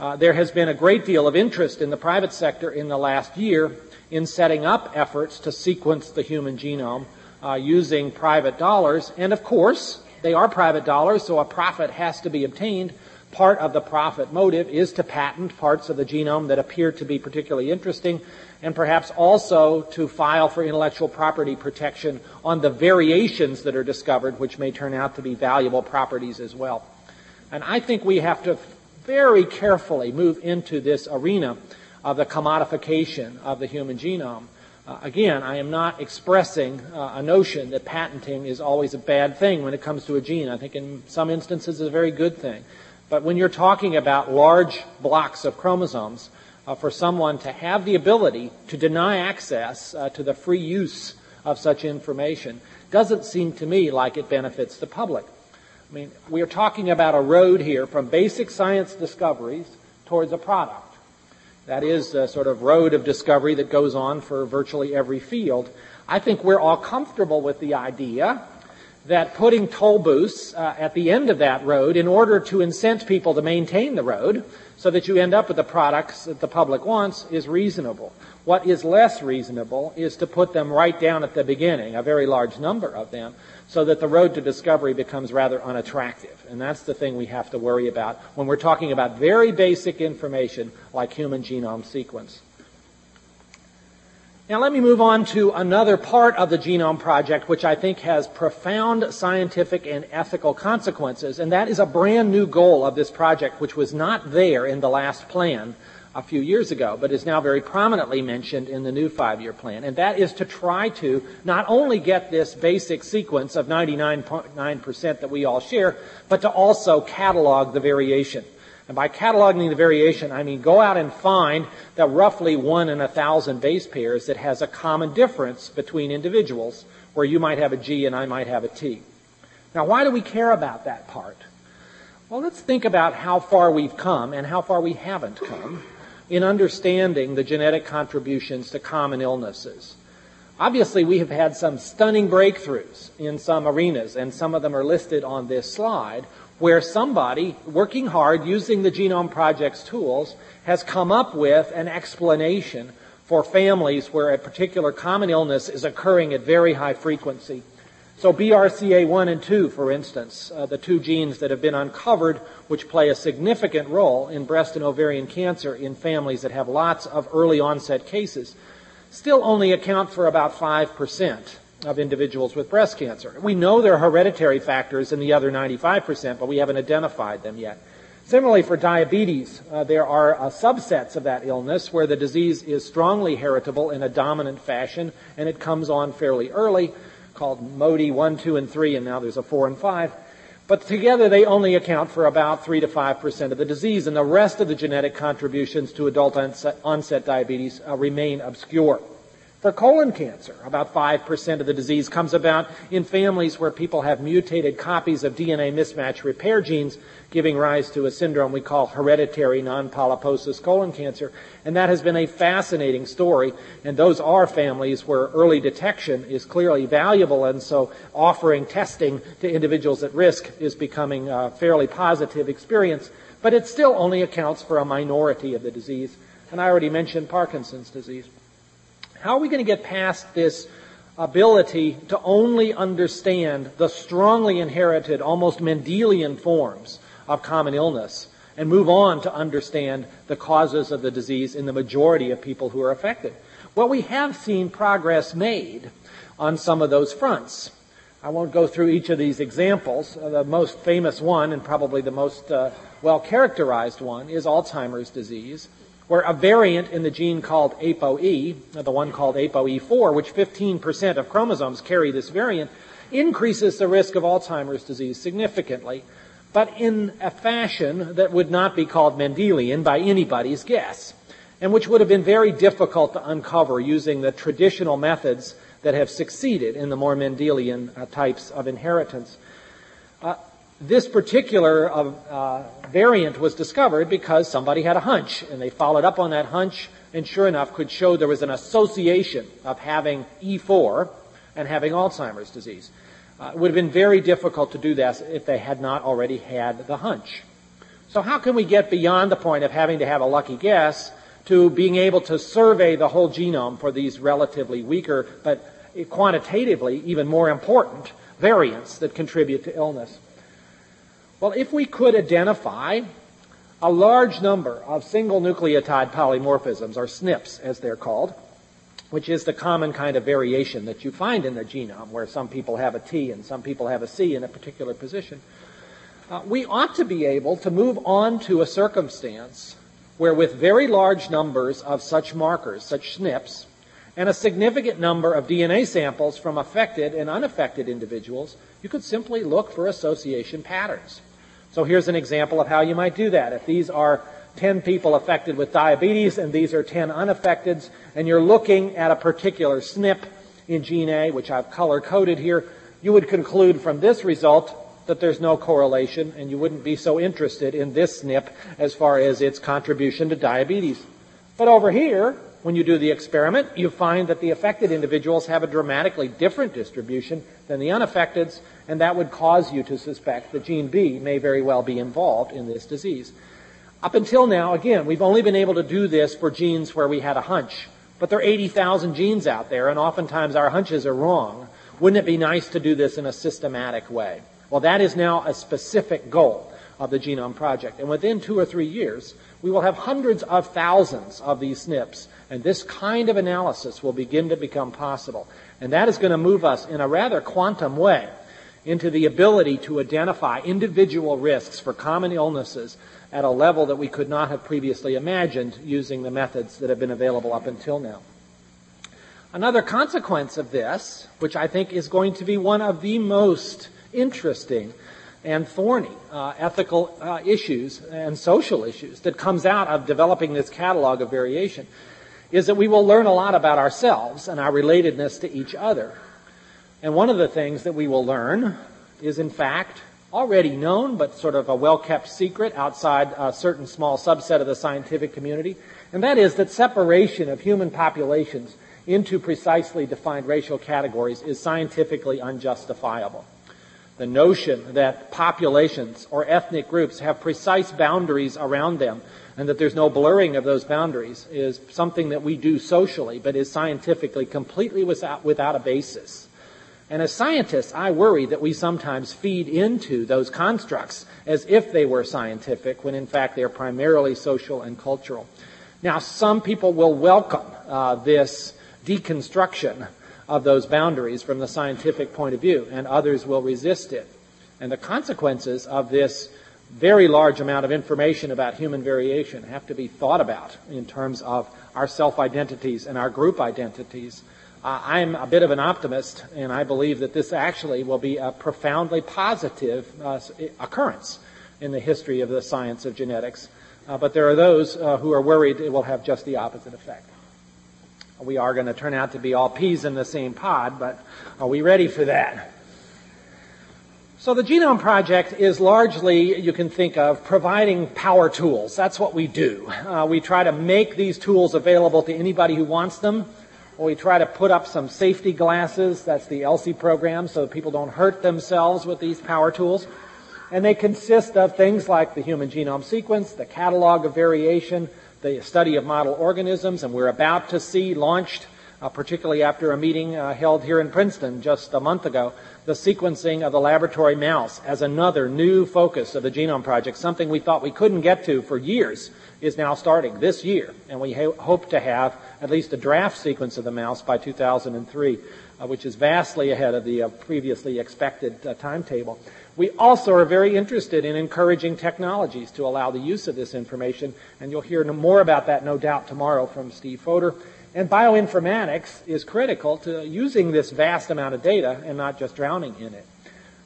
Uh, there has been a great deal of interest in the private sector in the last year in setting up efforts to sequence the human genome uh, using private dollars. And of course, they are private dollars, so a profit has to be obtained. Part of the profit motive is to patent parts of the genome that appear to be particularly interesting, and perhaps also to file for intellectual property protection on the variations that are discovered, which may turn out to be valuable properties as well. And I think we have to very carefully move into this arena of the commodification of the human genome. Uh, again, I am not expressing uh, a notion that patenting is always a bad thing when it comes to a gene. I think in some instances it's a very good thing. But when you're talking about large blocks of chromosomes, uh, for someone to have the ability to deny access uh, to the free use of such information doesn't seem to me like it benefits the public. I mean, we are talking about a road here from basic science discoveries towards a product. That is the sort of road of discovery that goes on for virtually every field. I think we're all comfortable with the idea that putting toll booths uh, at the end of that road in order to incent people to maintain the road so that you end up with the products that the public wants is reasonable. What is less reasonable is to put them right down at the beginning, a very large number of them, so that the road to discovery becomes rather unattractive. And that's the thing we have to worry about when we're talking about very basic information like human genome sequence. Now let me move on to another part of the Genome Project which I think has profound scientific and ethical consequences, and that is a brand new goal of this project which was not there in the last plan a few years ago, but is now very prominently mentioned in the new five-year plan. And that is to try to not only get this basic sequence of 99.9% that we all share, but to also catalog the variation. And by cataloging the variation, I mean go out and find the roughly one in a thousand base pairs that has a common difference between individuals, where you might have a G and I might have a T. Now, why do we care about that part? Well, let's think about how far we've come and how far we haven't come in understanding the genetic contributions to common illnesses. Obviously, we have had some stunning breakthroughs in some arenas, and some of them are listed on this slide, where somebody working hard using the Genome Project's tools has come up with an explanation for families where a particular common illness is occurring at very high frequency. So BRCA1 and 2, for instance, uh, the two genes that have been uncovered which play a significant role in breast and ovarian cancer in families that have lots of early onset cases, still only account for about 5% of individuals with breast cancer. We know there are hereditary factors in the other 95%, but we haven't identified them yet. Similarly, for diabetes, uh, there are uh, subsets of that illness where the disease is strongly heritable in a dominant fashion, and it comes on fairly early called MODY 1, 2, and 3, and now there's a 4 and 5. But together they only account for about 3 to 5% of the disease, and the rest of the genetic contributions to adult onset, onset diabetes uh, remain obscure. For colon cancer, about 5% of the disease comes about in families where people have mutated copies of DNA mismatch repair genes, giving rise to a syndrome we call hereditary non-polyposis colon cancer. And that has been a fascinating story. And those are families where early detection is clearly valuable. And so offering testing to individuals at risk is becoming a fairly positive experience. But it still only accounts for a minority of the disease. And I already mentioned Parkinson's disease. How are we going to get past this ability to only understand the strongly inherited, almost Mendelian forms of common illness and move on to understand the causes of the disease in the majority of people who are affected? Well, we have seen progress made on some of those fronts. I won't go through each of these examples. Uh, the most famous one, and probably the most uh, well characterized one, is Alzheimer's disease where a variant in the gene called ApoE, the one called ApoE4, which 15% of chromosomes carry this variant, increases the risk of Alzheimer's disease significantly, but in a fashion that would not be called Mendelian by anybody's guess, and which would have been very difficult to uncover using the traditional methods that have succeeded in the more Mendelian uh, types of inheritance. Uh, this particular uh, variant was discovered because somebody had a hunch, and they followed up on that hunch, and sure enough, could show there was an association of having E4 and having Alzheimer's disease. Uh, it would have been very difficult to do that if they had not already had the hunch. So how can we get beyond the point of having to have a lucky guess to being able to survey the whole genome for these relatively weaker, but quantitatively even more important variants that contribute to illness? Well, if we could identify a large number of single nucleotide polymorphisms, or SNPs as they're called, which is the common kind of variation that you find in the genome, where some people have a T and some people have a C in a particular position, uh, we ought to be able to move on to a circumstance where with very large numbers of such markers, such SNPs, and a significant number of DNA samples from affected and unaffected individuals, you could simply look for association patterns. So here's an example of how you might do that. If these are 10 people affected with diabetes and these are 10 unaffecteds, and you're looking at a particular SNP in gene A, which I've color coded here, you would conclude from this result that there's no correlation and you wouldn't be so interested in this SNP as far as its contribution to diabetes. But over here, when you do the experiment, you find that the affected individuals have a dramatically different distribution than the unaffected, and that would cause you to suspect that gene B may very well be involved in this disease. Up until now, again, we've only been able to do this for genes where we had a hunch. But there are 80,000 genes out there, and oftentimes our hunches are wrong. Wouldn't it be nice to do this in a systematic way? Well, that is now a specific goal of the Genome Project. And within two or three years, we will have hundreds of thousands of these SNPs and this kind of analysis will begin to become possible. And that is going to move us in a rather quantum way into the ability to identify individual risks for common illnesses at a level that we could not have previously imagined using the methods that have been available up until now. Another consequence of this, which I think is going to be one of the most interesting and thorny uh, ethical uh, issues and social issues that comes out of developing this catalog of variation, is that we will learn a lot about ourselves and our relatedness to each other. And one of the things that we will learn is, in fact, already known, but sort of a well-kept secret outside a certain small subset of the scientific community, and that is that separation of human populations into precisely defined racial categories is scientifically unjustifiable. The notion that populations or ethnic groups have precise boundaries around them and that there's no blurring of those boundaries is something that we do socially, but is scientifically completely without, without a basis. And as scientists, I worry that we sometimes feed into those constructs as if they were scientific, when in fact they're primarily social and cultural. Now, some people will welcome uh, this deconstruction of those boundaries from the scientific point of view, and others will resist it. And the consequences of this very large amount of information about human variation have to be thought about in terms of our self identities and our group identities. Uh, I'm a bit of an optimist, and I believe that this actually will be a profoundly positive uh, occurrence in the history of the science of genetics. Uh, but there are those uh, who are worried it will have just the opposite effect. We are going to turn out to be all peas in the same pod, but are we ready for that? So the Genome Project is largely, you can think of, providing power tools. That's what we do. Uh, we try to make these tools available to anybody who wants them we try to put up some safety glasses. That's the ELSI program, so people don't hurt themselves with these power tools. And they consist of things like the human genome sequence, the catalog of variation, the study of model organisms, and we're about to see launched, uh, particularly after a meeting uh, held here in Princeton just a month ago, the sequencing of the laboratory mouse as another new focus of the Genome Project, something we thought we couldn't get to for years is now starting this year, and we ha- hope to have at least a draft sequence of the mouse by 2003, uh, which is vastly ahead of the uh, previously expected uh, timetable. We also are very interested in encouraging technologies to allow the use of this information, and you'll hear more about that, no doubt, tomorrow from Steve Fodor. And bioinformatics is critical to using this vast amount of data and not just drowning in it.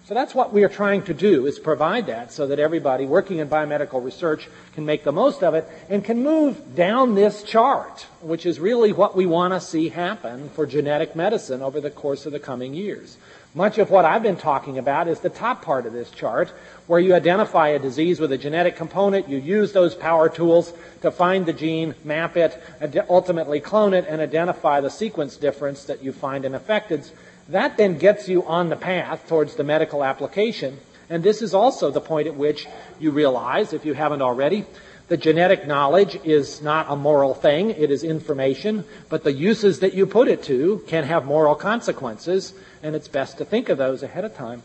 So that's what we are trying to do is provide that so that everybody working in biomedical research can make the most of it and can move down this chart, which is really what we want to see happen for genetic medicine over the course of the coming years. Much of what I've been talking about is the top part of this chart, where you identify a disease with a genetic component, you use those power tools to find the gene, map it, ultimately clone it, and identify the sequence difference that you find in affecteds that then gets you on the path towards the medical application. And this is also the point at which you realize, if you haven't already, that genetic knowledge is not a moral thing, it is information, but the uses that you put it to can have moral consequences, and it's best to think of those ahead of time.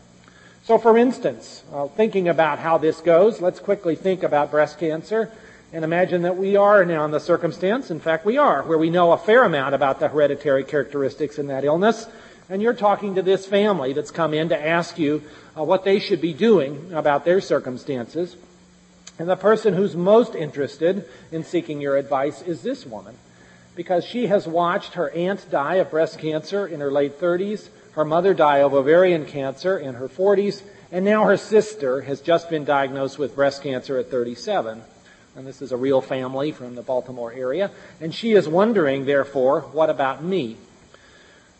So, for instance, uh, thinking about how this goes, let's quickly think about breast cancer and imagine that we are now in the circumstance, in fact, we are, where we know a fair amount about the hereditary characteristics in that illness and you're talking to this family that's come in to ask you uh, what they should be doing about their circumstances. And the person who's most interested in seeking your advice is this woman, because she has watched her aunt die of breast cancer in her late 30s, her mother die of ovarian cancer in her 40s, and now her sister has just been diagnosed with breast cancer at 37. And this is a real family from the Baltimore area. And she is wondering, therefore, what about me?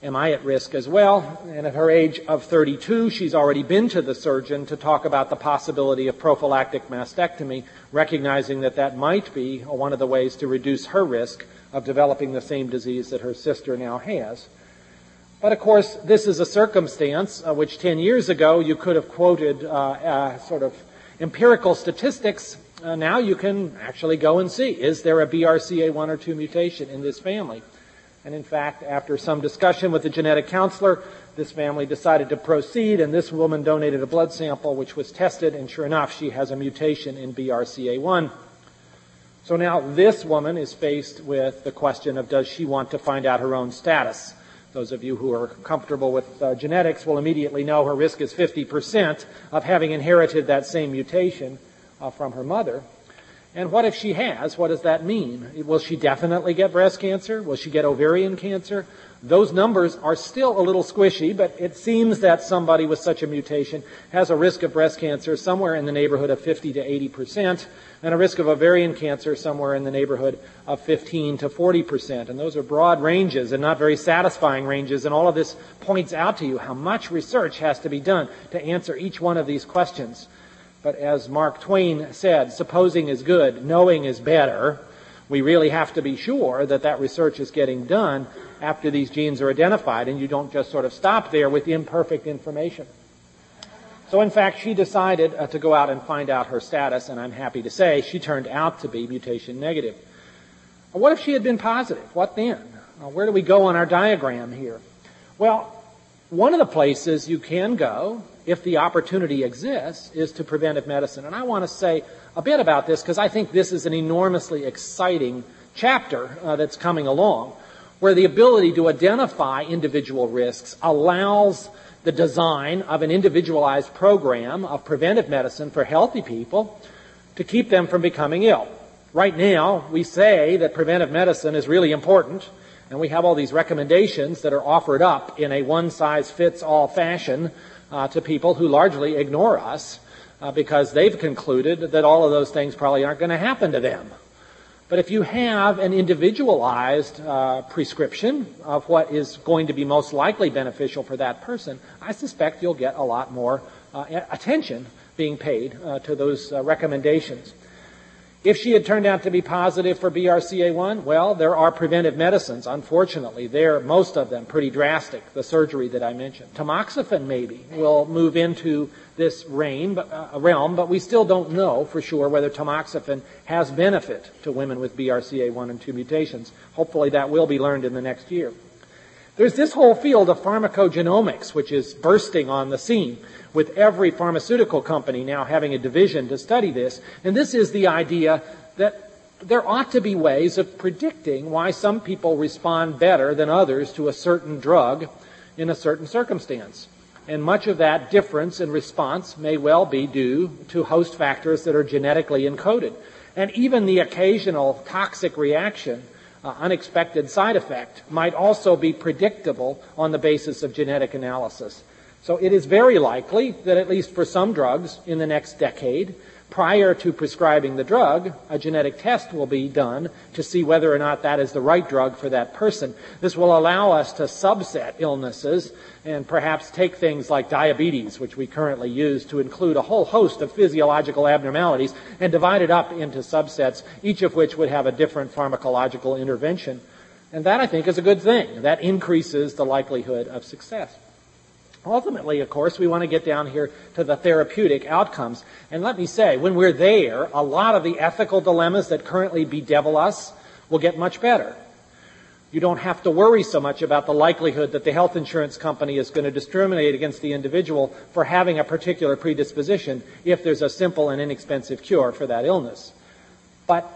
Am I at risk as well? And at her age of 32, she's already been to the surgeon to talk about the possibility of prophylactic mastectomy, recognizing that that might be one of the ways to reduce her risk of developing the same disease that her sister now has. But of course, this is a circumstance uh, which 10 years ago you could have quoted uh, uh, sort of empirical statistics. Uh, now you can actually go and see is there a BRCA1 or 2 mutation in this family? And in fact, after some discussion with the genetic counselor, this family decided to proceed, and this woman donated a blood sample which was tested, and sure enough, she has a mutation in BRCA1. So now this woman is faced with the question of does she want to find out her own status? Those of you who are comfortable with uh, genetics will immediately know her risk is 50% of having inherited that same mutation uh, from her mother. And what if she has? What does that mean? Will she definitely get breast cancer? Will she get ovarian cancer? Those numbers are still a little squishy, but it seems that somebody with such a mutation has a risk of breast cancer somewhere in the neighborhood of 50 to 80 percent, and a risk of ovarian cancer somewhere in the neighborhood of 15 to 40 percent. And those are broad ranges and not very satisfying ranges, and all of this points out to you how much research has to be done to answer each one of these questions. But as Mark Twain said, supposing is good, knowing is better. We really have to be sure that that research is getting done after these genes are identified and you don't just sort of stop there with imperfect information. So in fact, she decided uh, to go out and find out her status, and I'm happy to say she turned out to be mutation negative. What if she had been positive? What then? Uh, where do we go on our diagram here? Well, one of the places you can go, if the opportunity exists, is to preventive medicine. And I want to say a bit about this because I think this is an enormously exciting chapter uh, that's coming along, where the ability to identify individual risks allows the design of an individualized program of preventive medicine for healthy people to keep them from becoming ill. Right now, we say that preventive medicine is really important, and we have all these recommendations that are offered up in a one-size-fits-all fashion uh, to people who largely ignore us uh, because they've concluded that all of those things probably aren't going to happen to them. But if you have an individualized uh, prescription of what is going to be most likely beneficial for that person, I suspect you'll get a lot more uh, attention being paid uh, to those uh, recommendations. If she had turned out to be positive for BRCA1, well, there are preventive medicines. Unfortunately, they're, most of them, pretty drastic, the surgery that I mentioned. Tamoxifen, maybe, will move into this uh, realm, but we still don't know for sure whether tamoxifen has benefit to women with BRCA1 and 2 mutations. Hopefully that will be learned in the next year. There's this whole field of pharmacogenomics, which is bursting on the scene with every pharmaceutical company now having a division to study this. And this is the idea that there ought to be ways of predicting why some people respond better than others to a certain drug in a certain circumstance. And much of that difference in response may well be due to host factors that are genetically encoded. And even the occasional toxic reaction, uh, unexpected side effect, might also be predictable on the basis of genetic analysis. So it is very likely that at least for some drugs in the next decade, prior to prescribing the drug, a genetic test will be done to see whether or not that is the right drug for that person. This will allow us to subset illnesses and perhaps take things like diabetes, which we currently use to include a whole host of physiological abnormalities and divide it up into subsets, each of which would have a different pharmacological intervention. And that, I think, is a good thing. That increases the likelihood of success. Ultimately, of course, we want to get down here to the therapeutic outcomes. And let me say, when we're there, a lot of the ethical dilemmas that currently bedevil us will get much better. You don't have to worry so much about the likelihood that the health insurance company is going to discriminate against the individual for having a particular predisposition if there's a simple and inexpensive cure for that illness. But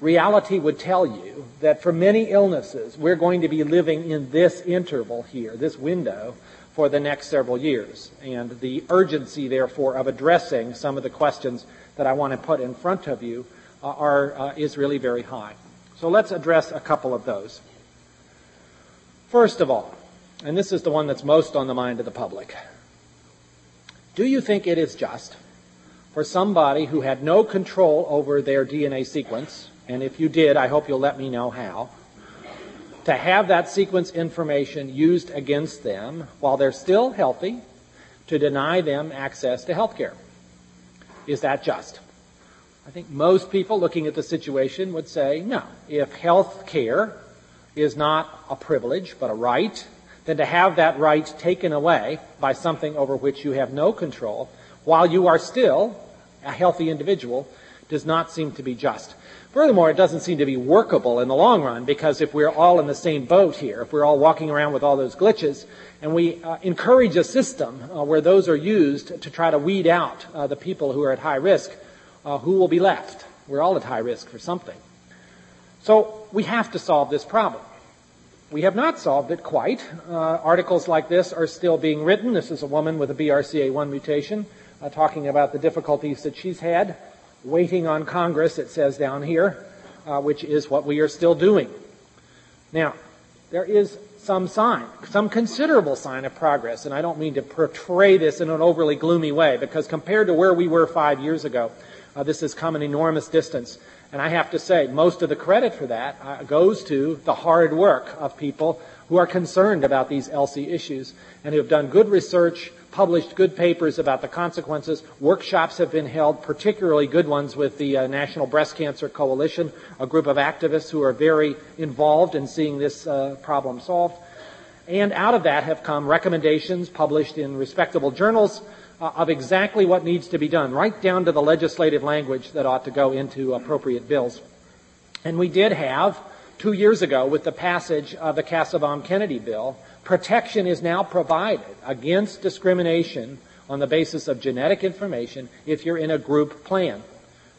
reality would tell you that for many illnesses, we're going to be living in this interval here, this window, for the next several years. And the urgency, therefore, of addressing some of the questions that I want to put in front of you uh, are, uh, is really very high. So let's address a couple of those. First of all, and this is the one that's most on the mind of the public, do you think it is just for somebody who had no control over their DNA sequence, and if you did, I hope you'll let me know how, to have that sequence information used against them while they're still healthy to deny them access to health care. Is that just? I think most people looking at the situation would say no. If health care is not a privilege but a right, then to have that right taken away by something over which you have no control while you are still a healthy individual does not seem to be just. Furthermore, it doesn't seem to be workable in the long run because if we're all in the same boat here, if we're all walking around with all those glitches, and we uh, encourage a system uh, where those are used to try to weed out uh, the people who are at high risk, uh, who will be left? We're all at high risk for something. So we have to solve this problem. We have not solved it quite. Uh, articles like this are still being written. This is a woman with a BRCA1 mutation uh, talking about the difficulties that she's had waiting on Congress, it says down here, uh, which is what we are still doing. Now, there is some sign, some considerable sign of progress, and I don't mean to portray this in an overly gloomy way, because compared to where we were five years ago, Uh, this has come an enormous distance. And I have to say, most of the credit for that uh, goes to the hard work of people who are concerned about these ELSI issues and who have done good research, published good papers about the consequences. Workshops have been held, particularly good ones with the uh, National Breast Cancer Coalition, a group of activists who are very involved in seeing this uh, problem solved. And out of that have come recommendations published in respectable journals uh, of exactly what needs to be done, right down to the legislative language that ought to go into appropriate bills. And we did have, two years ago, with the passage of the Kassebaum Kennedy bill, protection is now provided against discrimination on the basis of genetic information if you're in a group plan.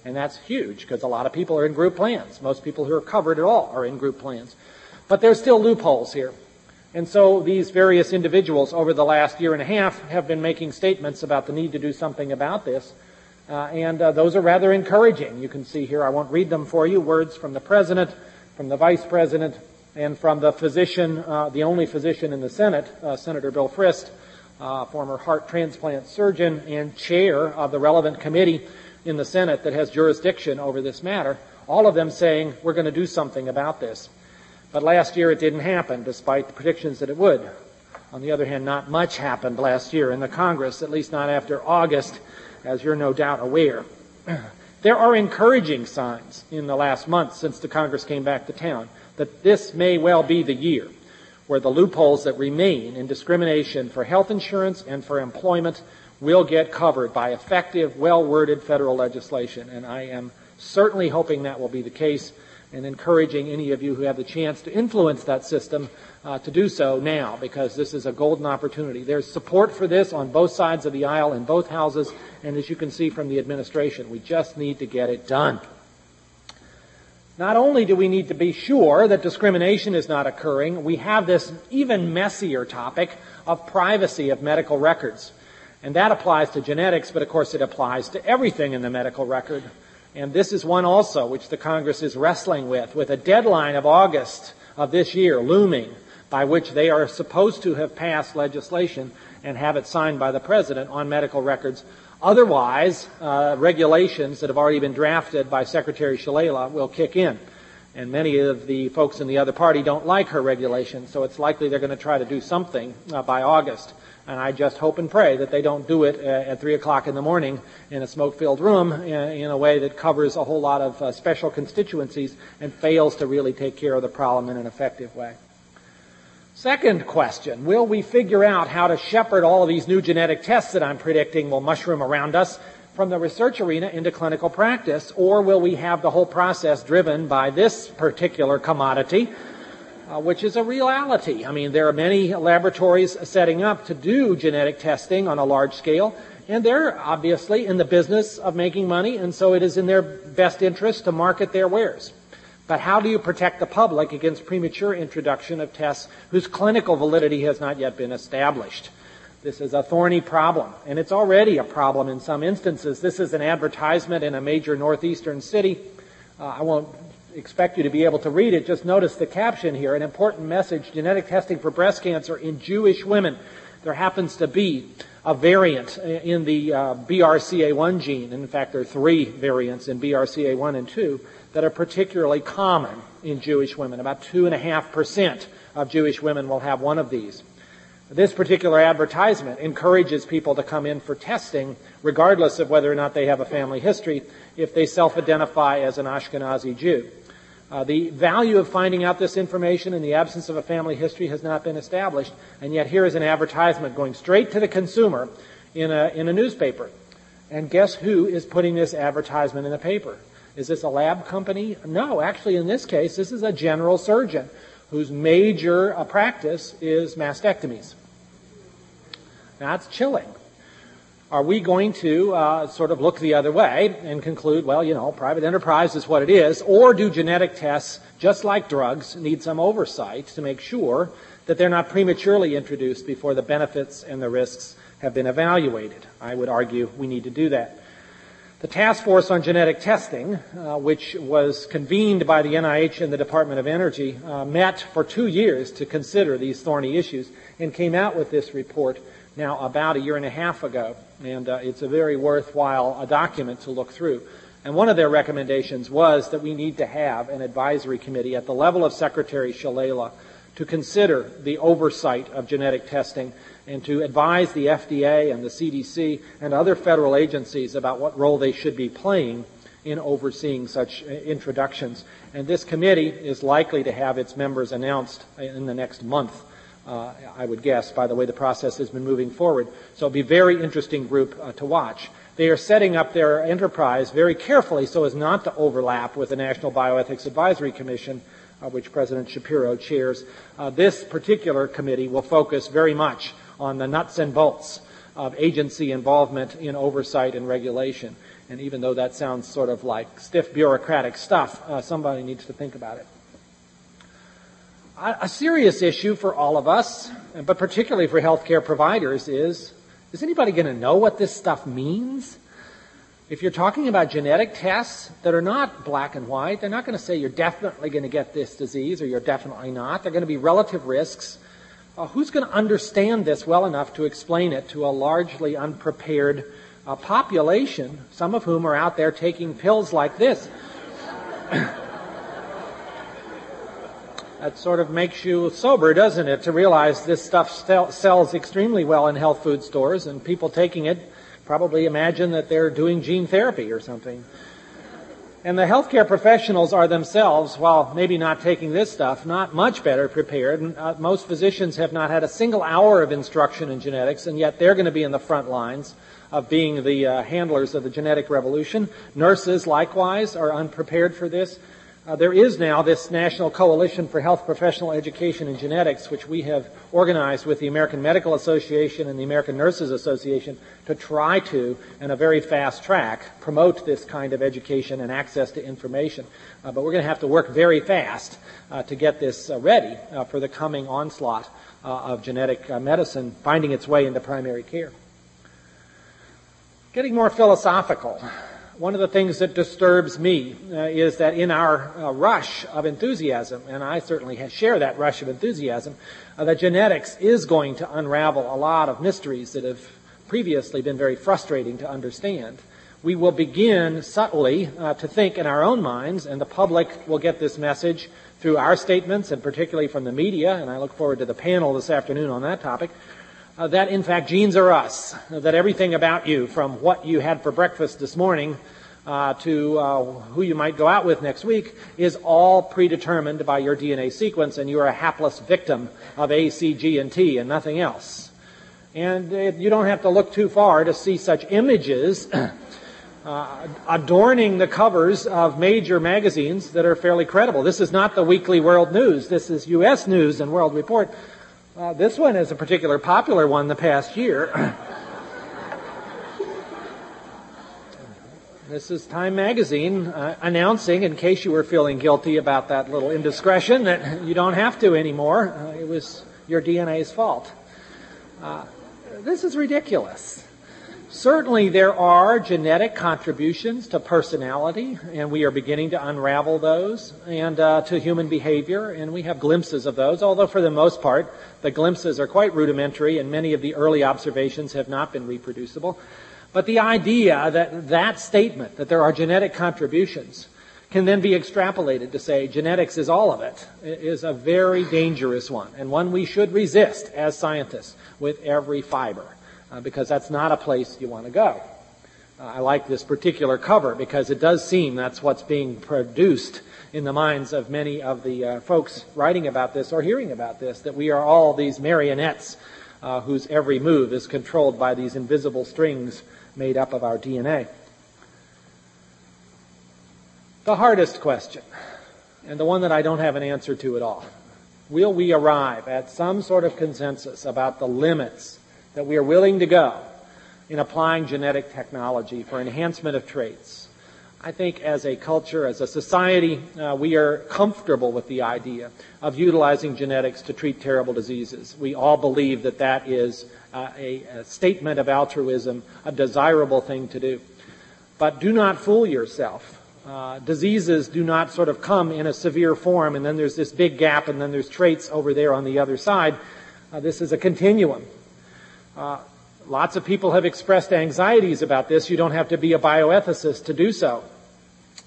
And that's huge because a lot of people are in group plans. Most people who are covered at all are in group plans. But there's still loopholes here. And so these various individuals over the last year and a half have been making statements about the need to do something about this. Uh, and uh, those are rather encouraging. You can see here, I won't read them for you, words from the President, from the Vice President, and from the physician, uh, the only physician in the Senate, uh, Senator Bill Frist, uh, former heart transplant surgeon and chair of the relevant committee in the Senate that has jurisdiction over this matter, all of them saying, we're going to do something about this. But last year it didn't happen, despite the predictions that it would. On the other hand, not much happened last year in the Congress, at least not after August, as you're no doubt aware. (clears throat) There are encouraging signs in the last month since the Congress came back to town that this may well be the year where the loopholes that remain in discrimination for health insurance and for employment will get covered by effective, well-worded federal legislation. And I am certainly hoping that will be the case and encouraging any of you who have the chance to influence that system uh, to do so now because this is a golden opportunity. There's support for this on both sides of the aisle in both houses, and as you can see from the administration, we just need to get it done. Not only do we need to be sure that discrimination is not occurring, we have this even messier topic of privacy of medical records. And that applies to genetics, but of course it applies to everything in the medical record. And this is one also which the Congress is wrestling with, with a deadline of August of this year looming by which they are supposed to have passed legislation and have it signed by the President on medical records. Otherwise, uh, regulations that have already been drafted by Secretary Shalala will kick in. And many of the folks in the other party don't like her regulations, so it's likely they're going to try to do something uh, by August. And I just hope and pray that they don't do it uh, at 3 o'clock in the morning in a smoke-filled room in, uh, in, a way that covers a whole lot of uh, special constituencies and fails to really take care of the problem in an effective way. Second question, will we figure out how to shepherd all of these new genetic tests that I'm predicting will mushroom around us from the research arena into clinical practice, or will we have the whole process driven by this particular commodity, uh, which is a reality? I mean, there are many laboratories setting up to do genetic testing on a large scale, and they're obviously in the business of making money, and so it is in their best interest to market their wares. But how do you protect the public against premature introduction of tests whose clinical validity has not yet been established? This is a thorny problem, and it's already a problem in some instances. This is an advertisement in a major northeastern city. Uh, I won't expect you to be able to read it. Just notice the caption here an important message genetic testing for breast cancer in Jewish women. There happens to be a variant in the uh, BRCA1 gene. In fact, there are three variants in BRCA1 and 2 that are particularly common in Jewish women. About 2.5% of Jewish women will have one of these. This particular advertisement encourages people to come in for testing, regardless of whether or not they have a family history, if they self-identify as an Ashkenazi Jew. Uh, the value of finding out this information in the absence of a family history has not been established, and yet here is an advertisement going straight to the consumer in a, in a newspaper. And guess who is putting this advertisement in the paper? Is this a lab company? No, actually, in this case, this is a general surgeon whose major uh, practice is mastectomies. Now, That's chilling. Are we going to uh, sort of look the other way and conclude, well, you know, private enterprise is what it is, or do genetic tests, just like drugs, need some oversight to make sure that they're not prematurely introduced before the benefits and the risks have been evaluated? I would argue we need to do that. The Task Force on Genetic Testing, uh, which was convened by the NIH and the Department of Energy, uh, met for two years to consider these thorny issues and came out with this report now about a year and a half ago. And uh, it's a very worthwhile uh, document to look through. And one of their recommendations was that we need to have an advisory committee at the level of Secretary Shalala to consider the oversight of genetic testing and to advise the FDA and the CDC and other federal agencies about what role they should be playing in overseeing such uh, introductions. And this committee is likely to have its members announced in the next month, uh, I would guess, by the way the process has been moving forward. So it'll be a very interesting group uh, to watch. They are setting up their enterprise very carefully so as not to overlap with the National Bioethics Advisory Commission, uh, which President Shapiro chairs. Uh, this particular committee will focus very much on the nuts and bolts of agency involvement in oversight and regulation. And even though that sounds sort of like stiff bureaucratic stuff, uh, somebody needs to think about it. A serious issue for all of us, but particularly for healthcare providers, is is anybody going to know what this stuff means? If you're talking about genetic tests that are not black and white, they're not going to say you're definitely going to get this disease or you're definitely not. They're going to be relative risks. Uh, who's going to understand this well enough to explain it to a largely unprepared a population, some of whom are out there taking pills like this. that sort of makes you sober, doesn't it, to realize this stuff sells extremely well in health food stores, and people taking it probably imagine that they're doing gene therapy or something. And the healthcare professionals are themselves, while maybe not taking this stuff, not much better prepared. Uh, most physicians have not had a single hour of instruction in genetics, and yet they're going to be in the front lines of being the uh, handlers of the genetic revolution. Nurses, likewise, are unprepared for this. Uh, there is now this National Coalition for Health Professional Education in Genetics, which we have organized with the American Medical Association and the American Nurses Association to try to, in a very fast track, promote this kind of education and access to information. Uh, but we're going to have to work very fast uh, to get this uh, ready uh, for the coming onslaught uh, of genetic medicine finding its way into primary care. Getting more philosophical, one of the things that disturbs me uh, is that in our uh, rush of enthusiasm, and I certainly share that rush of enthusiasm, uh, that genetics is going to unravel a lot of mysteries that have previously been very frustrating to understand. We will begin subtly uh, to think in our own minds, and the public will get this message through our statements and particularly from the media, and I look forward to the panel this afternoon on that topic uh, that in fact genes are us, that everything about you, from what you had for breakfast this morning uh, to uh, who you might go out with next week, is all predetermined by your DNA sequence, and you are a hapless victim of A, C, G, and T, and nothing else. And uh, you don't have to look too far to see such images. (clears throat) Uh, adorning the covers of major magazines that are fairly credible. This is not the Weekly World News. This is U.S. News and World Report. Uh, this one is a particular popular one the past year. this is Time Magazine uh, announcing, in case you were feeling guilty about that little indiscretion, that you don't have to anymore. Uh, it was your DNA's fault. Uh, this is ridiculous. Certainly, there are genetic contributions to personality, and we are beginning to unravel those, and uh, to human behavior, and we have glimpses of those, although for the most part, the glimpses are quite rudimentary, and many of the early observations have not been reproducible. But the idea that that statement, that there are genetic contributions, can then be extrapolated to say genetics is all of it, is a very dangerous one, and one we should resist as scientists with every fiber uh, because that's not a place you want to go. Uh, I like this particular cover because it does seem that's what's being produced in the minds of many of the uh, folks writing about this or hearing about this, that we are all these marionettes uh, whose every move is controlled by these invisible strings made up of our DNA. The hardest question, and the one that I don't have an answer to at all. Will we arrive at some sort of consensus about the limits that we are willing to go in applying genetic technology for enhancement of traits. I think as a culture, as a society, uh, we are comfortable with the idea of utilizing genetics to treat terrible diseases. We all believe that that is uh, a, a statement of altruism, a desirable thing to do. But do not fool yourself. Uh, diseases do not sort of come in a severe form and then there's this big gap and then there's traits over there on the other side. Uh, this is a continuum. Uh, lots of people have expressed anxieties about this. You don't have to be a bioethicist to do so.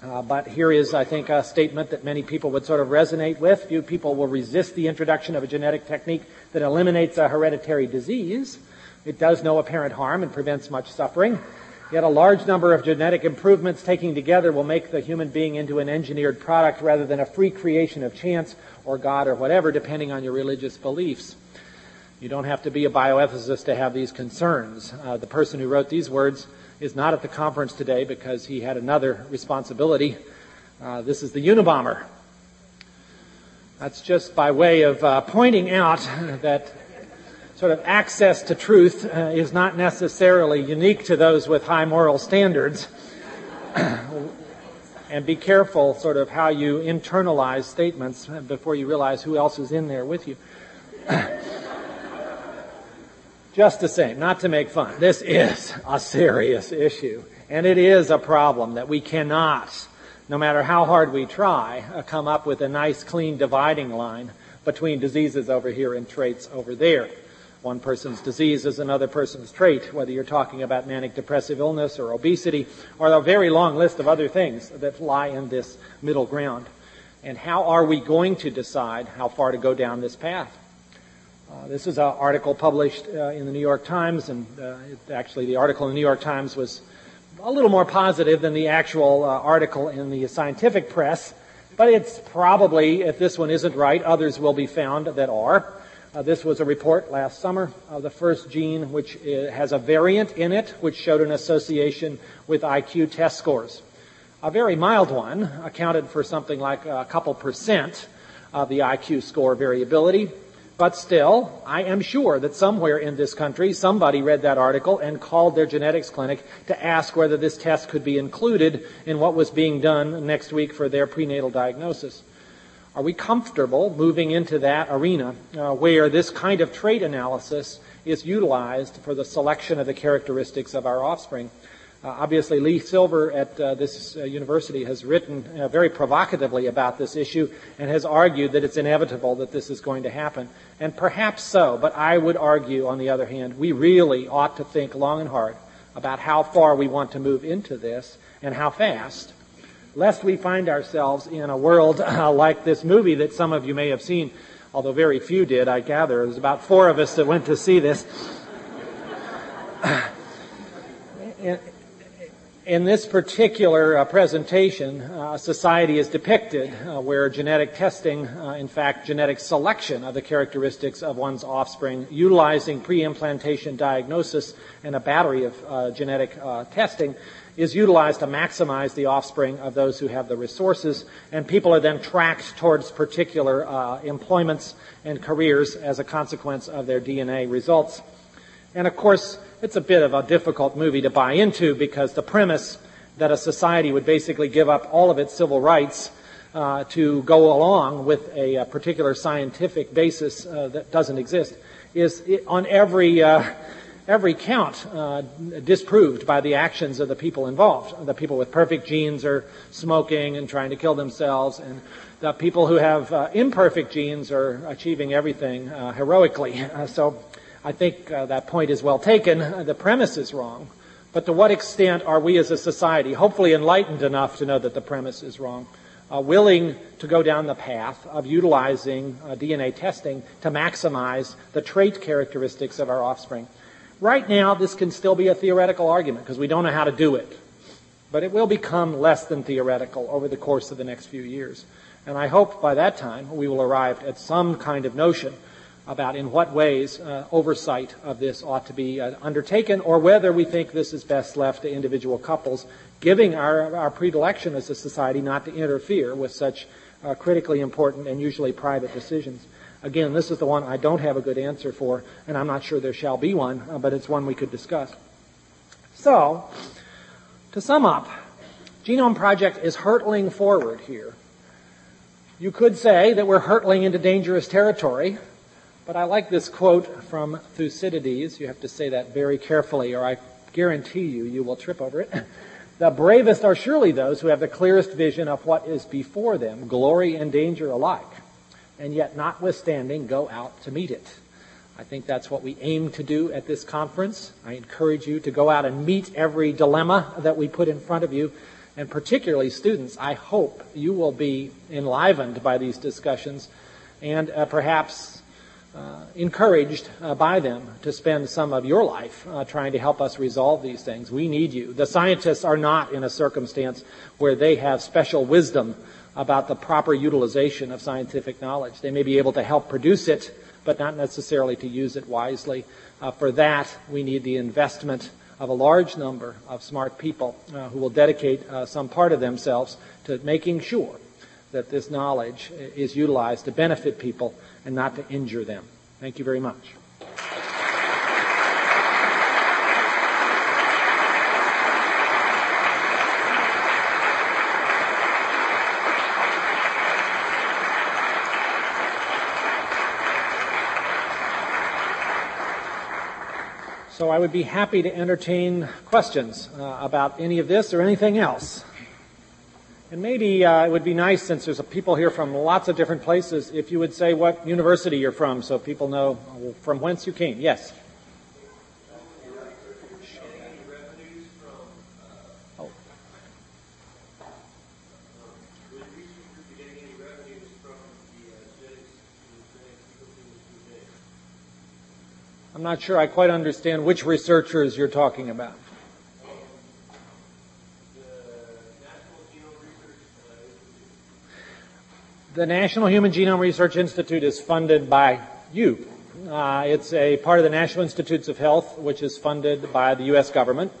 Uh, but here is, I think, a statement that many people would sort of resonate with. Few people will resist the introduction of a genetic technique that eliminates a hereditary disease. It does no apparent harm and prevents much suffering. Yet a large number of genetic improvements taken together will make the human being into an engineered product rather than a free creation of chance or God or whatever, depending on your religious beliefs. You don't have to be a bioethicist to have these concerns. Uh, the person who wrote these words is not at the conference today because he had another responsibility. Uh, this is the Unabomber. That's just by way of uh, pointing out that sort of access to truth uh, is not necessarily unique to those with high moral standards. (clears throat) and be careful sort of how you internalize statements before you realize who else is in there with you. (clears throat) Just the same, not to make fun, this is a serious issue. And it is a problem that we cannot, no matter how hard we try, uh, come up with a nice clean dividing line between diseases over here and traits over there. One person's disease is another person's trait, whether you're talking about manic depressive illness or obesity or a very long list of other things that lie in this middle ground. And how are we going to decide how far to go down this path? Uh, this is an article published uh, in the New York Times, and uh, it, actually the article in the New York Times was a little more positive than the actual uh, article in the scientific press. But it's probably, if this one isn't right, others will be found that are. Uh, this was a report last summer of the first gene which has a variant in it which showed an association with IQ test scores. A very mild one accounted for something like a couple percent of the IQ score variability. But still, I am sure that somewhere in this country, somebody read that article and called their genetics clinic to ask whether this test could be included in what was being done next week for their prenatal diagnosis. Are we comfortable moving into that arena uh, where this kind of trait analysis is utilized for the selection of the characteristics of our offspring? Uh, obviously, Lee Silver at uh, this uh, university has written very provocatively about this issue and has argued that it's inevitable that this is going to happen. And perhaps so, but I would argue, on the other hand, we really ought to think long and hard about how far we want to move into this and how fast, lest we find ourselves in a world (laughs) like this movie that some of you may have seen, although very few did, I gather. There's about four of us that went to see this. (laughs) In this particular uh, presentation, uh, society is depicted uh, where genetic testing, uh, in fact, genetic selection of the characteristics of one's offspring, utilizing pre-implantation diagnosis and a battery of uh, genetic uh, testing, is utilized to maximize the offspring of those who have the resources, and people are then tracked towards particular employments and careers as a consequence of their DNA results. And of course, it's a bit of a difficult movie to buy into because the premise that a society would basically give up all of its civil rights uh, to go along with a, a particular scientific basis uh, that doesn't exist is on every uh, every count uh, disproved by the actions of the people involved. The people with perfect genes are smoking and trying to kill themselves, and the people who have uh, imperfect genes are achieving everything uh, heroically. (laughs) so I think uh, that point is well taken. The premise is wrong. But to what extent are we as a society, hopefully enlightened enough to know that the premise is wrong, uh, willing to go down the path of utilizing uh, DNA testing to maximize the trait characteristics of our offspring? Right now, this can still be a theoretical argument because we don't know how to do it. But it will become less than theoretical over the course of the next few years. And I hope by that time we will arrive at some kind of notion about in what ways uh, oversight of this ought to be uh, undertaken or whether we think this is best left to individual couples, giving our, our predilection as a society not to interfere with such uh, critically important and usually private decisions. Again, this is the one I don't have a good answer for, and I'm not sure there shall be one, uh, but it's one we could discuss. So, to sum up, Genome Project is hurtling forward here. You could say that we're hurtling into dangerous territory, but I like this quote from Thucydides. You have to say that very carefully, or I guarantee you, you will trip over it. (laughs) The bravest are surely those who have the clearest vision of what is before them, glory and danger alike, and yet notwithstanding go out to meet it. I think that's what we aim to do at this conference. I encourage you to go out and meet every dilemma that we put in front of you And particularly students, I hope you will be enlivened by these discussions and uh, perhaps encouraged uh, by them to spend some of your life uh, trying to help us resolve these things. We need you. The scientists are not in a circumstance where they have special wisdom about the proper utilization of scientific knowledge. They may be able to help produce it, but not necessarily to use it wisely. Uh, for that, we need the investment of a large number of smart people uh, who will dedicate uh, some part of themselves to making sure that this knowledge is utilized to benefit people and not to injure them. Thank you very much. So I would be happy to entertain questions uh, about any of this or anything else. And maybe uh, it would be nice, since there's people here from lots of different places, if you would say what university you're from so people know from whence you came. Yes? I'm not sure I quite understand which researchers you're talking about. The National Human Genome Research Institute is funded by you. Uh, it's a part of the National Institutes of Health, which is funded by the U.S. government.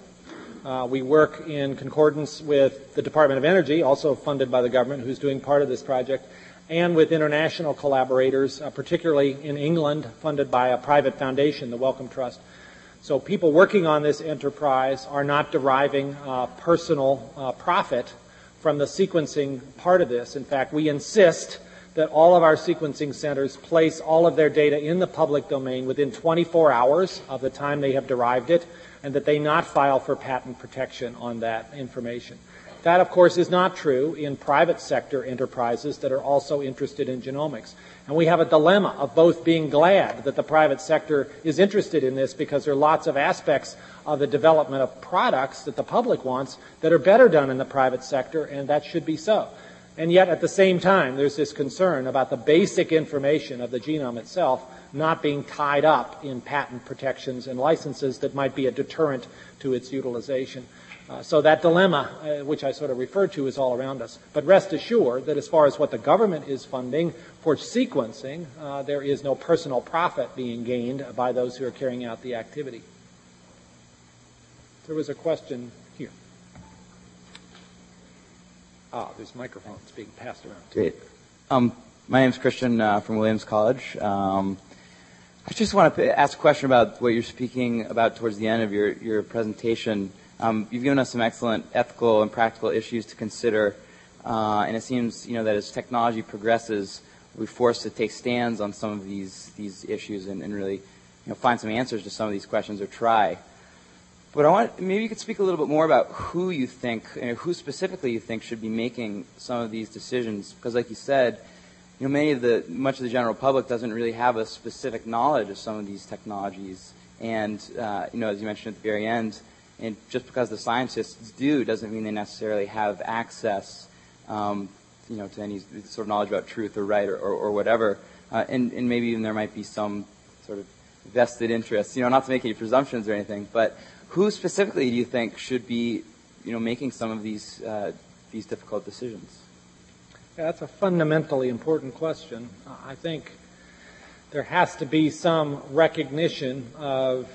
Uh, we work in concordance with the Department of Energy, also funded by the government, who's doing part of this project, and with international collaborators, uh, particularly in England, funded by a private foundation, the Wellcome Trust. So people working on this enterprise are not deriving uh, personal uh, profit from the sequencing part of this. In fact, we insist that all of our sequencing centers place all of their data in the public domain within 24 hours of the time they have derived it, and that they not file for patent protection on that information. That, of course, is not true in private sector enterprises that are also interested in genomics. And we have a dilemma of both being glad that the private sector is interested in this because there are lots of aspects of the development of products that the public wants that are better done in the private sector, and that should be so. And yet, at the same time, there's this concern about the basic information of the genome itself not being tied up in patent protections and licenses that might be a deterrent to its utilization. Uh, so that dilemma, uh, which I sort of referred to, is all around us. But rest assured that as far as what the government is funding for sequencing, uh, there is no personal profit being gained by those who are carrying out the activity. There was a question here. Ah, there's microphones being passed around. Great. Um, my name is Christian uh, from Williams College. Um, I just want to ask a question about what you're speaking about towards the end of your, your presentation. Um, you've given us some excellent ethical and practical issues to consider, uh, and it seems you know that as technology progresses, we're forced to take stands on some of these these issues and, and really you know find some answers to some of these questions or try. But I want maybe you could speak a little bit more about who you think, you know, who specifically you think should be making some of these decisions, because like you said, you know, many of the much of the general public doesn't really have a specific knowledge of some of these technologies, and uh, you know, as you mentioned at the very end and just because the scientists do doesn't mean they necessarily have access, um, you know, to any sort of knowledge about truth or right or, or, or whatever. Uh, and, and maybe even there might be some sort of vested interest, you know, not to make any presumptions or anything, but who specifically do you think should be, you know, making some of these, uh, these difficult decisions? Yeah, that's a fundamentally important question. I think there has to be some recognition of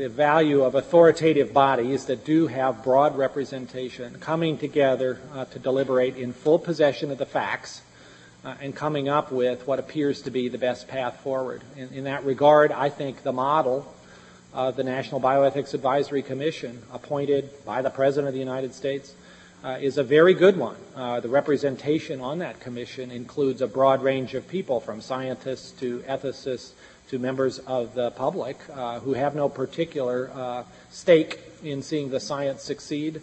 the value of authoritative bodies that do have broad representation coming together uh, to deliberate in full possession of the facts uh, and coming up with what appears to be the best path forward. In, in that regard, I think the model of the National Bioethics Advisory Commission, appointed by the President of the United States, uh, is a very good one. Uh, the representation on that commission includes a broad range of people, from scientists to ethicists to members of the public uh, who have no particular uh, stake in seeing the science succeed.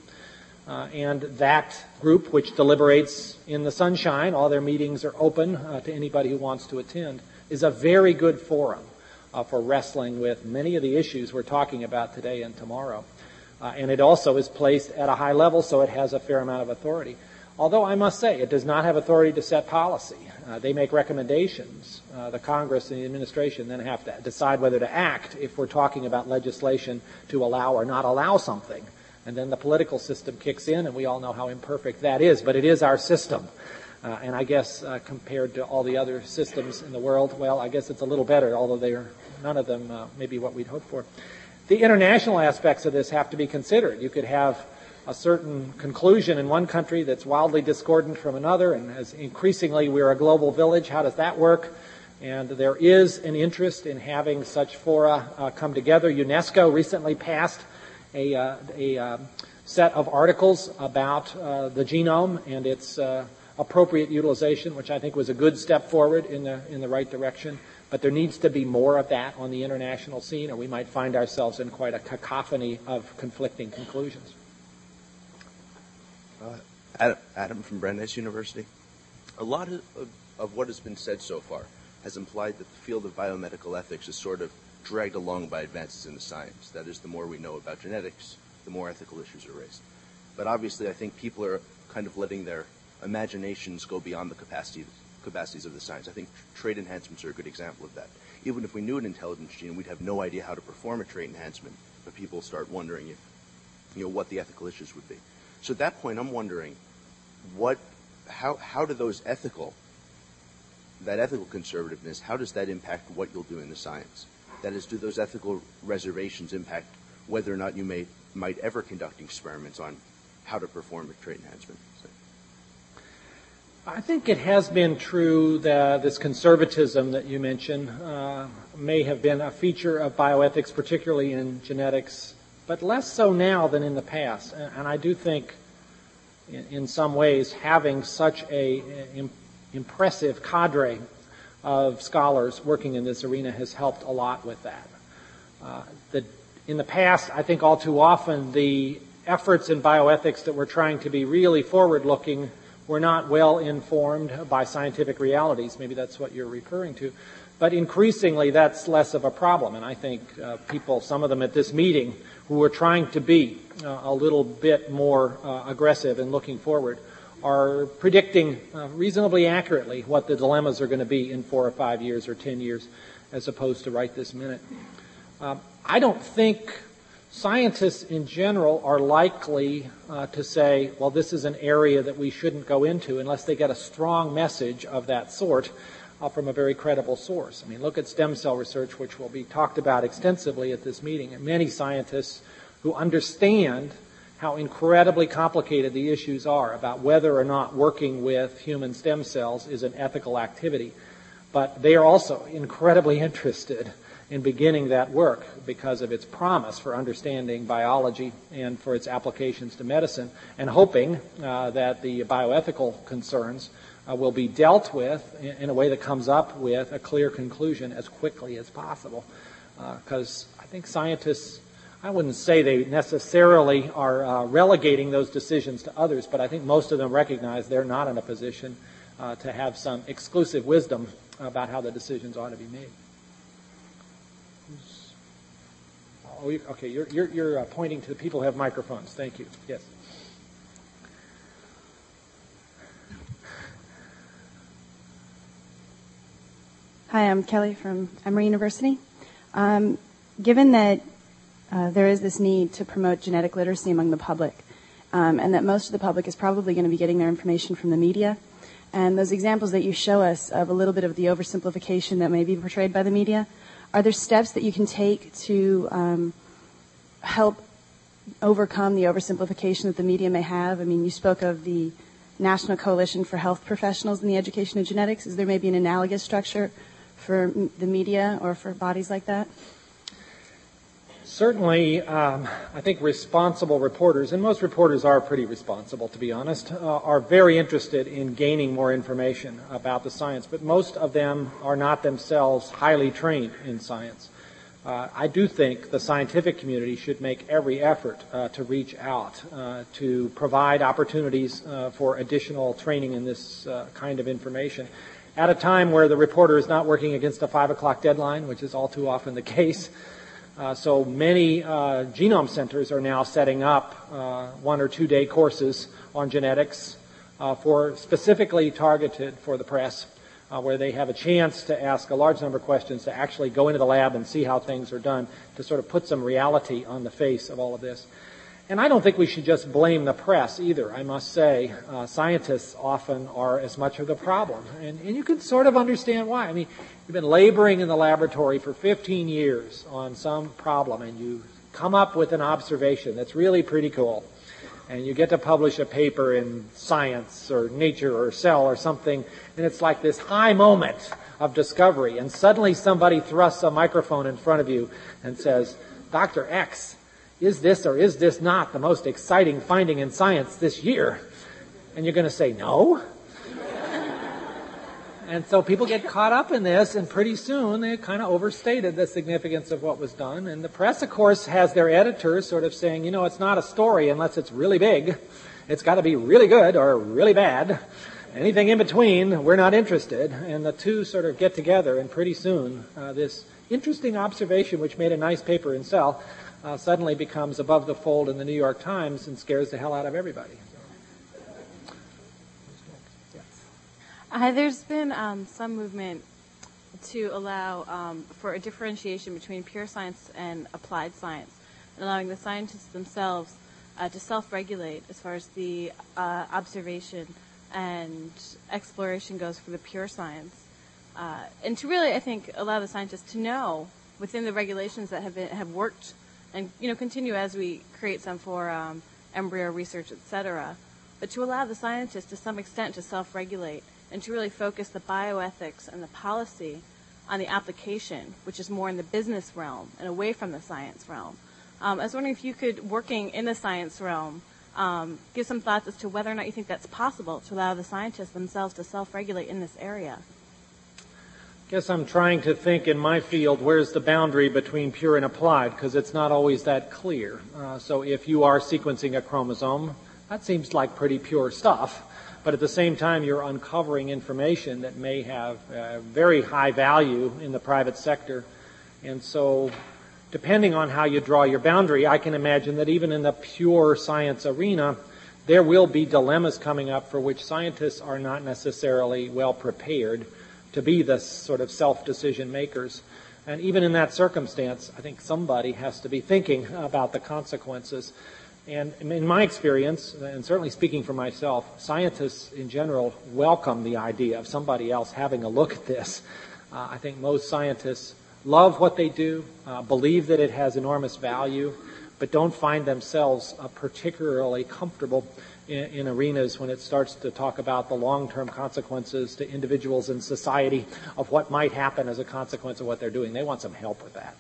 Uh, and that group, which deliberates in the sunshine, all their meetings are open uh, to anybody who wants to attend, is a very good forum uh, for wrestling with many of the issues we're talking about today and tomorrow. Uh, and it also is placed at a high level, so it has a fair amount of authority. Although I must say, it does not have authority to set policy. Uh, they make recommendations. Uh, the Congress and the administration then have to decide whether to act if we're talking about legislation to allow or not allow something. And then the political system kicks in, and we all know how imperfect that is, but it is our system. Uh, and I guess uh, compared to all the other systems in the world, well, I guess it's a little better, although they are none of them uh, maybe what we'd hope for. The international aspects of this have to be considered. You could have a certain conclusion in one country that's wildly discordant from another, and as increasingly we're a global village, how does that work? And there is an interest in having such fora uh, come together. UNESCO recently passed a, uh, a uh, set of articles about uh, the genome and its uh, appropriate utilization, which I think was a good step forward in the, in the right direction. But there needs to be more of that on the international scene, or we might find ourselves in quite a cacophony of conflicting conclusions. Adam, Adam, from Brandeis University. A lot of, of, of, what has been said so far has implied that the field of biomedical ethics is sort of dragged along by advances in the science. That is, the more we know about genetics, the more ethical issues are raised. But obviously, I think people are kind of letting their imaginations go beyond the capacity capacities of the science. I think trait enhancements are a good example of that. Even if we knew an intelligence gene, we'd have no idea how to perform a trait enhancement, but people start wondering if, you know, what the ethical issues would be. So at that point, I'm wondering, what, how, how do those ethical, that ethical conservativeness, how does that impact what you'll do in the science? That is, do those ethical reservations impact whether or not you may, might ever conduct experiments on how to perform a trait enhancement? So. I think it has been true that this conservatism that you mentioned uh, may have been a feature of bioethics, particularly in genetics, but less so now than in the past. And, I do think, in, some ways, having such a impressive cadre of scholars working in this arena has helped a lot with that. Uh, the, in the past, I think all too often the efforts in bioethics that were trying to be really forward-looking we're not well informed by scientific realities. Maybe that's what you're referring to. But increasingly, that's less of a problem. And I think uh, people, some of them at this meeting, who are trying to be uh, a little bit more uh, aggressive and looking forward, are predicting uh, reasonably accurately what the dilemmas are going to be in four or five years or ten years, as opposed to right this minute. Um, I don't think Scientists in general are likely uh, to say, well, this is an area that we shouldn't go into unless they get a strong message of that sort uh, from a very credible source. I mean, look at stem cell research, which will be talked about extensively at this meeting. And many scientists who understand how incredibly complicated the issues are about whether or not working with human stem cells is an ethical activity. But they are also incredibly (laughs) interested in beginning that work because of its promise for understanding biology and for its applications to medicine, and hoping uh, that the bioethical concerns uh, will be dealt with in, in, a way that comes up with a clear conclusion as quickly as possible. Because uh, I think scientists, I wouldn't say they necessarily are uh, relegating those decisions to others, but I think most of them recognize they're not in a position uh, to have some exclusive wisdom about how the decisions ought to be made. Oh, okay. You're, you're, you're uh, pointing to the people who have microphones. Thank you. Yes. Hi, I'm Kelly from Emory University. Um, given that uh, there is this need to promote genetic literacy among the public, um, and that most of the public is probably going to be getting their information from the media, and those examples that you show us of a little bit of the oversimplification that may be portrayed by the media, are there steps that you can take to um, help overcome the oversimplification that the media may have? I mean, you spoke of the National Coalition for Health Professionals in the Education of Genetics. Is there maybe an analogous structure for the media or for bodies like that? Certainly, um, I think responsible reporters, and most reporters are pretty responsible, to be honest, uh, are very interested in gaining more information about the science, but most of them are not themselves highly trained in science. Uh, I do think the scientific community should make every effort uh, to reach out, uh, to provide opportunities uh, for additional training in this uh, kind of information. At a time where the reporter is not working against a five o'clock deadline, which is all too often the (laughs) case, Uh, so many uh, genome centers are now setting up uh, one or two day courses on genetics uh, for specifically targeted for the press, uh, where they have a chance to ask a large number of questions, to actually go into the lab and see how things are done, to sort of put some reality on the face of all of this. And I don't think we should just blame the press either. I must say, uh, scientists often are as much of the problem. And, and you can sort of understand why. I mean, you've been laboring in the laboratory for 15 years on some problem and you come up with an observation that's really pretty cool. And you get to publish a paper in Science or Nature or Cell or something, and it's like this high moment of discovery. And suddenly somebody thrusts a microphone in front of you and says, Dr. X, is this or is this not the most exciting finding in science this year? And you're going to say no. (laughs) and so people get caught up in this, and pretty soon they kind of overstated the significance of what was done. And the press, of course, has their editors sort of saying, you know, it's not a story unless it's really big. It's got to be really good or really bad. Anything in between, we're not interested. And the two sort of get together, and pretty soon, uh, this interesting observation, which made a nice paper in Cell, uh, suddenly becomes above the fold in the New York Times and scares the hell out of everybody. Uh, there's been um, some movement to allow um, for a differentiation between pure science and applied science, and allowing the scientists themselves uh, to self-regulate as far as the uh, observation and exploration goes for the pure science, uh, and to really, I think, allow the scientists to know within the regulations that have been, have worked and you know continue as we create some for um, embryo research, etc. But to allow the scientists to some extent to self-regulate and to really focus the bioethics and the policy on the application, which is more in the business realm and away from the science realm. Um, I was wondering if you could, working in the science realm, um, give some thoughts as to whether or not you think that's possible to allow the scientists themselves to self-regulate in this area guess I'm trying to think in my field where's the boundary between pure and applied because it's not always that clear. Uh, so if you are sequencing a chromosome, that seems like pretty pure stuff. But at the same time, you're uncovering information that may have uh, very high value in the private sector. And so, depending on how you draw your boundary, I can imagine that even in the pure science arena, there will be dilemmas coming up for which scientists are not necessarily well prepared to be the sort of self decision makers. And even in that circumstance, I think somebody has to be thinking about the consequences. And in my experience, and certainly speaking for myself, scientists in general welcome the idea of somebody else having a look at this. Uh, I think most scientists love what they do, uh, believe that it has enormous value, but don't find themselves uh, particularly comfortable in, in arenas when it starts to talk about the long-term consequences to individuals and society of what might happen as a consequence of what they're doing. They want some help with that.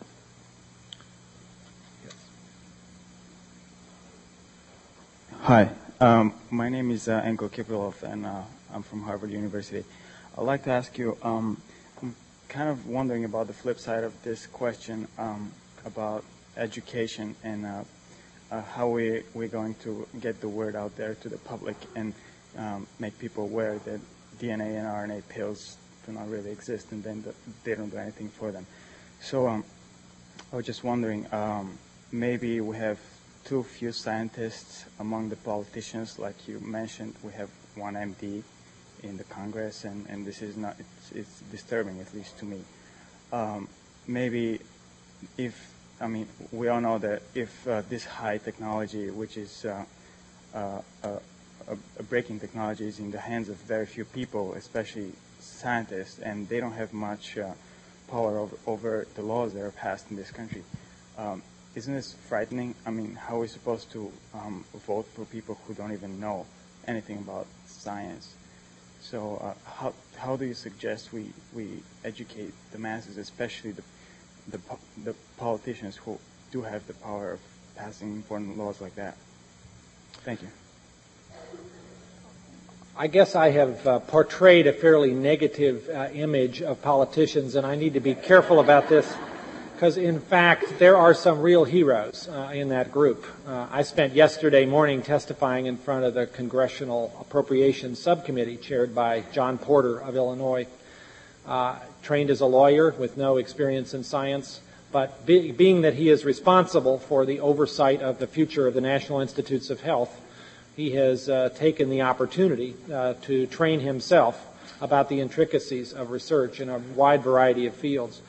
Hi, um, my name is uh, Enko Kiprilov, and uh, I'm from Harvard University. I'd like to ask you, um, I'm kind of wondering about the flip side of this question um, about education and uh, uh, how we, we're going to get the word out there to the public and um, make people aware that DNA and RNA pills do not really exist and then the, they don't do anything for them. So um, I was just wondering, um, maybe we have too few scientists among the politicians, like you mentioned. We have one MD in the Congress, and, and this is not, it's, it's disturbing, at least to me. Um, maybe if I mean, we all know that if uh, this high technology, which is uh, uh, a, breaking technology, is in the hands of very few people, especially scientists, and they don't have much uh, power over, over, the laws that are passed in this country. Um, isn't this frightening? I mean, how are we supposed to um, vote for people who don't even know anything about science? So, uh, how how do you suggest we we educate the masses, especially the the, the politicians who do have the power of passing important laws like that. Thank you. I guess I have uh, portrayed a fairly negative uh, image of politicians, and I need to be careful about this because, in fact, there are some real heroes uh, in that group. Uh, I spent yesterday morning testifying in front of the Congressional Appropriations Subcommittee, chaired by John Porter of Illinois. Trained as a lawyer with no experience in science, But be, being that he is responsible for the oversight of the future of the National Institutes of Health, he has uh, taken the opportunity uh, to train himself about the intricacies of research in a wide variety of fields.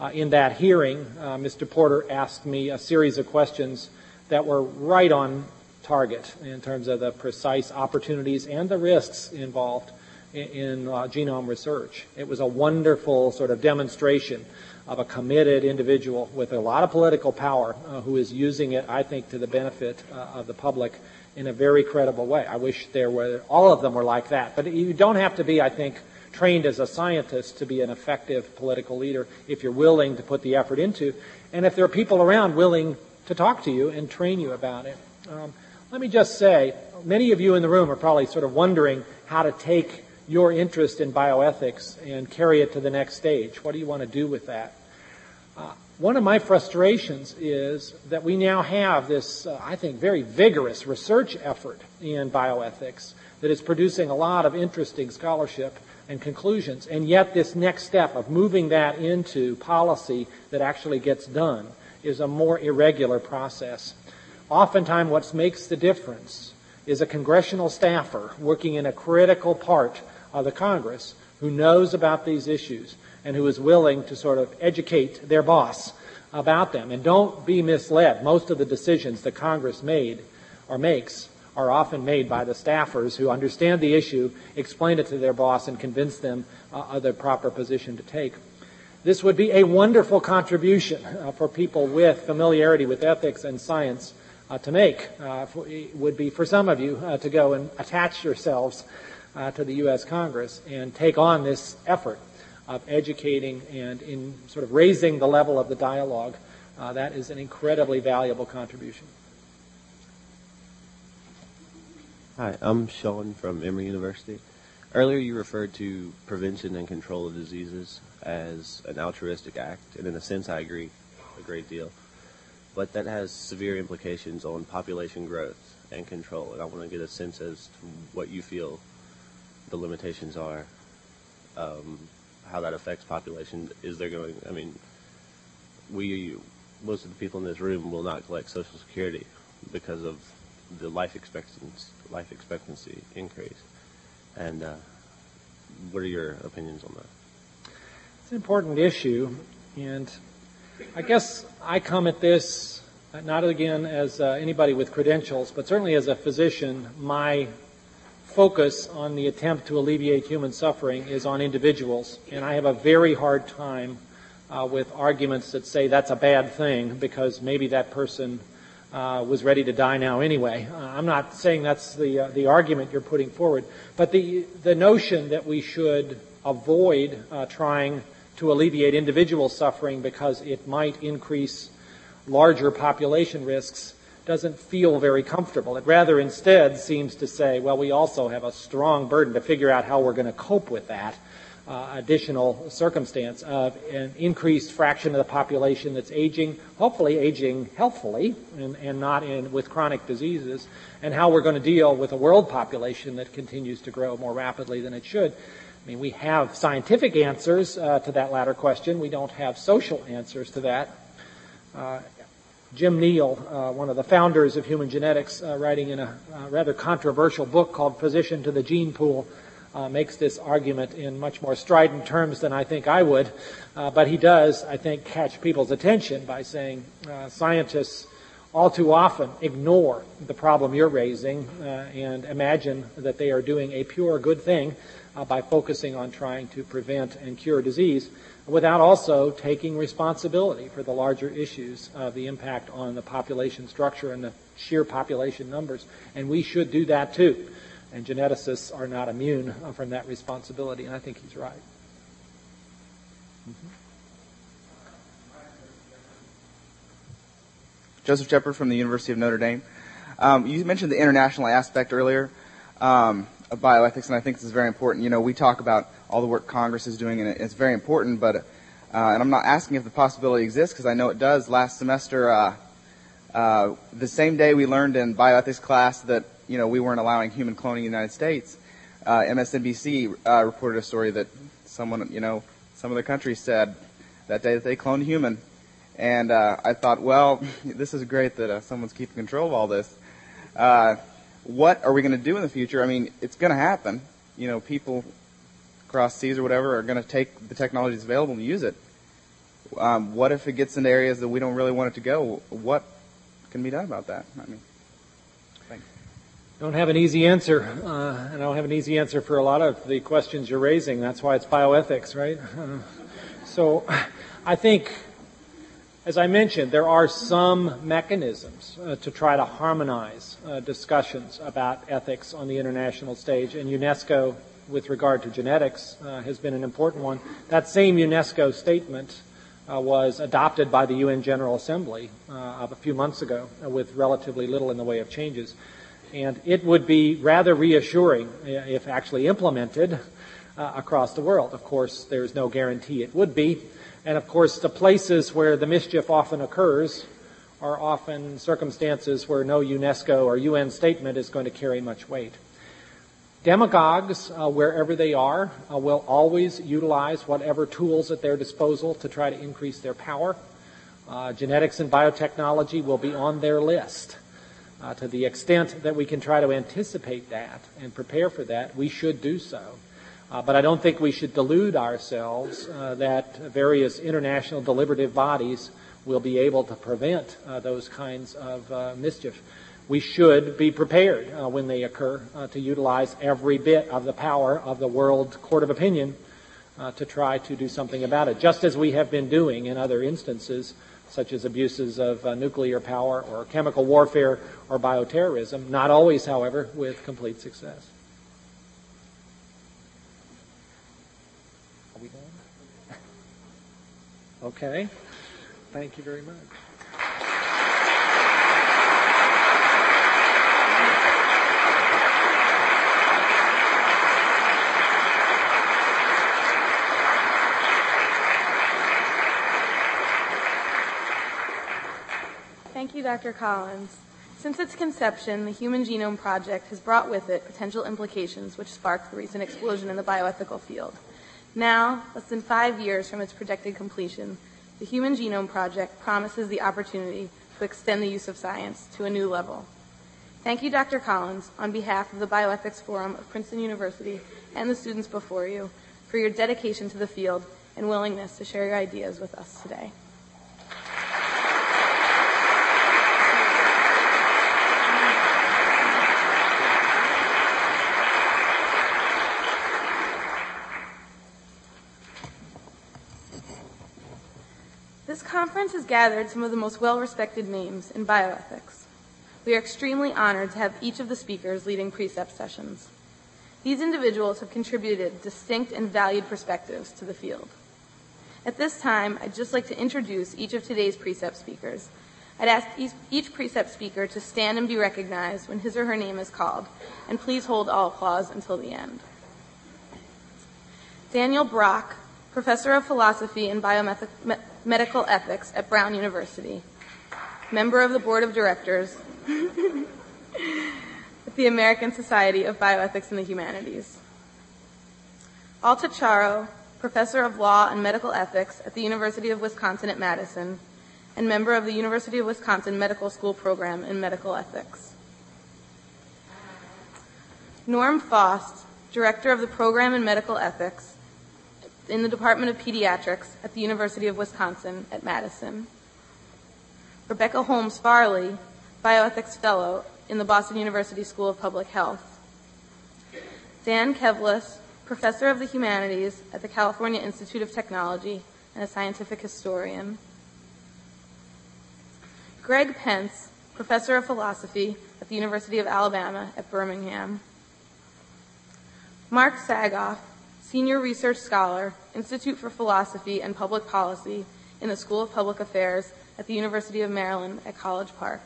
Uh, in that hearing, uh, Mr. Porter asked me a series of questions that were right on target in terms of the precise opportunities and the risks involved in, uh, genome research. It was a wonderful sort of demonstration of a committed individual with a lot of political power uh, who is using it, I think, to the benefit uh, of the public in a very credible way. I wish there were all of them were like that. But you don't have to be, I think, trained as a scientist to be an effective political leader if you're willing to put the effort into, and if there are people around willing to talk to you and train you about it. Um, let me just say, many of you in the room are probably sort of wondering how to take your interest in bioethics and carry it to the next stage. What do you want to do with that? Uh, one of my frustrations is that we now have this, uh, I think, very vigorous research effort in bioethics that is producing a lot of interesting scholarship and conclusions. And yet, this next step of moving that into policy that actually gets done is a more irregular process. Oftentimes, what makes the difference is a congressional staffer working in a critical part of the Congress who knows about these issues and who is willing to sort of educate their boss about them. And don't be misled. Most of the decisions that Congress made or makes are often made by the staffers who understand the issue, explain it to their boss, and convince them uh, of the proper position to take. This would be a wonderful contribution uh, for people with familiarity with ethics and science uh, to make. Uh, for, would be for some of you uh, to go and attach yourselves uh, to the U.S. Congress and take on this effort of educating and in sort of raising the level of the dialogue, uh, that is an incredibly valuable contribution. Hi, I'm Sean from Emory University. Earlier, you referred to prevention and control of diseases as an altruistic act, and in a sense, I agree a great deal. But that has severe implications on population growth and control, and I want to get a sense as to what you feel the limitations are um, how that affects population. Is there going? I mean, we most of the people in this room will not collect Social Security because of the life expectancy life expectancy increase. And uh, what are your opinions on that? It's an important issue, and I guess I come at this not again as uh, anybody with credentials, but certainly as a physician. My focus on the attempt to alleviate human suffering is on individuals, and I have a very hard time uh, with arguments that say that's a bad thing because maybe that person uh, was ready to die now anyway. Uh, I'm not saying that's the uh, the argument you're putting forward, but the the notion that we should avoid uh, trying to alleviate individual suffering because it might increase larger population risks doesn't feel very comfortable. It rather instead seems to say, well, we also have a strong burden to figure out how we're going to cope with that uh, additional circumstance of an increased fraction of the population that's aging, hopefully aging healthfully and, and not in, with chronic diseases, and how we're going to deal with a world population that continues to grow more rapidly than it should. I mean, we have scientific answers uh, to that latter question. We don't have social answers to that. Uh, Jim Neel, uh, one of the founders of human genetics, uh, writing in a uh, rather controversial book called Physician to the Gene Pool, uh, makes this argument in much more strident terms than I think I would. Uh, but he does, I think, catch people's attention by saying scientists all too often ignore the problem you're raising and imagine that they are doing a pure good thing by focusing on trying to prevent and cure disease without also taking responsibility for the larger issues of the impact on the population structure and the sheer population numbers. And we should do that too. And geneticists are not immune from that responsibility, and I think he's right. Mm-hmm. Joseph Shepard from the University of Notre Dame. Um, you mentioned the international aspect earlier um, bioethics, and I think this is very important. You know, we talk about all the work Congress is doing, and it's very important. But uh, and I'm not asking if the possibility exists because I know it does. Last semester, uh, uh, the same day we learned in bioethics class that you know we weren't allowing human cloning in the United States, uh, MSNBC uh, reported a story that someone you know some other countries said that day that they cloned a human, And uh, I thought, well, (laughs) this is great that someone's keeping control of all this. What are we going to do in the future? I mean, it's going to happen. You know, people across seas or whatever are going to take the technologies available and use it. Um, what if it gets into areas that we don't really want it to go? What can be done about that? I mean, thanks. I don't have an easy answer, uh, and I don't have an easy answer for a lot of the questions you're raising. That's why it's bioethics, right? Uh, (laughs) so I think, as I mentioned, there are some mechanisms uh, to try to harmonize uh, discussions about ethics on the international stage, and UNESCO, with regard to genetics, uh, has been an important one. That same UNESCO statement uh, was adopted by the UN General Assembly uh, a few months ago uh, with relatively little in the way of changes. And it would be rather reassuring if actually implemented across the world. Of course, there's no guarantee it would be. And of course, the places where the mischief often occurs are often circumstances where no UNESCO or UN statement is going to carry much weight. Demagogues, uh, wherever they are, uh, will always utilize whatever tools at their disposal to try to increase their power. Uh, genetics and biotechnology will be on their list. Uh, to the extent that we can try to anticipate that and prepare for that, we should do so. Uh, but I don't think we should delude ourselves uh, that various international deliberative bodies will be able to prevent those kinds of mischief we should be prepared uh, when they occur uh, to utilize every bit of the power of the World Court of Opinion uh, to try to do something about it, just as we have been doing in other instances, such as abuses of uh, nuclear power or chemical warfare or bioterrorism, not always, however, with complete success. Are we done? Okay. Thank you very much. Thank you, Dr. Collins. Since its conception, the Human Genome Project has brought with it potential implications which sparked the recent explosion in the bioethical field. Now, less than five years from its projected completion, the Human Genome Project promises the opportunity to extend the use of science to a new level. Thank you, Dr. Collins, on behalf of the Bioethics Forum of Princeton University and the students before you, for your dedication to the field and willingness to share your ideas with us today. Conference has gathered some of the most well-respected names in bioethics. We are extremely honored to have each of the speakers leading precept sessions. These individuals have contributed distinct and valued perspectives to the field. At this time, I'd just like to introduce each of today's precept speakers. I'd ask each precept speaker to stand and be recognized when his or her name is called, and please hold all applause until the end. Daniel Brock, Professor of Philosophy and Biomedical Medical Ethics at Brown University, member of the Board of Directors (laughs) at the American Society of Bioethics and the Humanities. Alta Charo, Professor of Law and Medical Ethics at the University of Wisconsin at Madison, and member of the University of Wisconsin Medical School Program in Medical Ethics. Norm Fost, Director of the Program in Medical Ethics in the Department of Pediatrics at the University of Wisconsin at Madison. Rebecca Holmes Farley, Bioethics Fellow in the Boston University School of Public Health. Dan Kevles, Professor of the Humanities at the California Institute of Technology and a scientific historian. Greg Pence, Professor of Philosophy at the University of Alabama at Birmingham. Mark Sagoff, Senior Research Scholar, Institute for Philosophy and Public Policy in the School of Public Affairs at the University of Maryland at College Park.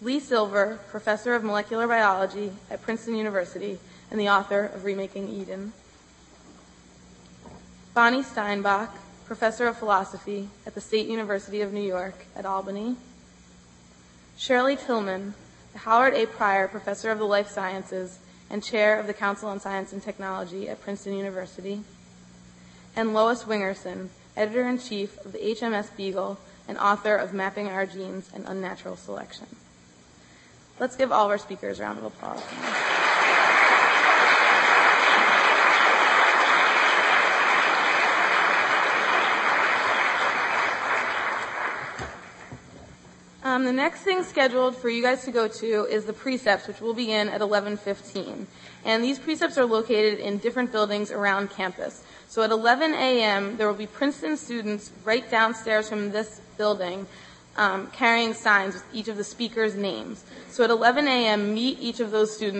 Lee Silver, Professor of Molecular Biology at Princeton University and the author of Remaking Eden. Bonnie Steinbock, Professor of Philosophy at the State University of New York at Albany. Shirley Tilghman, the Howard A. Prior Professor of the Life Sciences and Chair of the Council on Science and Technology at Princeton University, and Lois Wingerson, editor-in-chief of the HMS Beagle, and author of Mapping Our Genes and Unnatural Selection. Let's give all of our speakers a round of applause. Um, the next thing scheduled for you guys to go to is the precepts, which will begin at 11:15. And these precepts are located in different buildings around campus. So at 11 a.m., there will be Princeton students right downstairs from this building um, carrying signs with each of the speakers' names. So at 11 a.m., meet each of those students.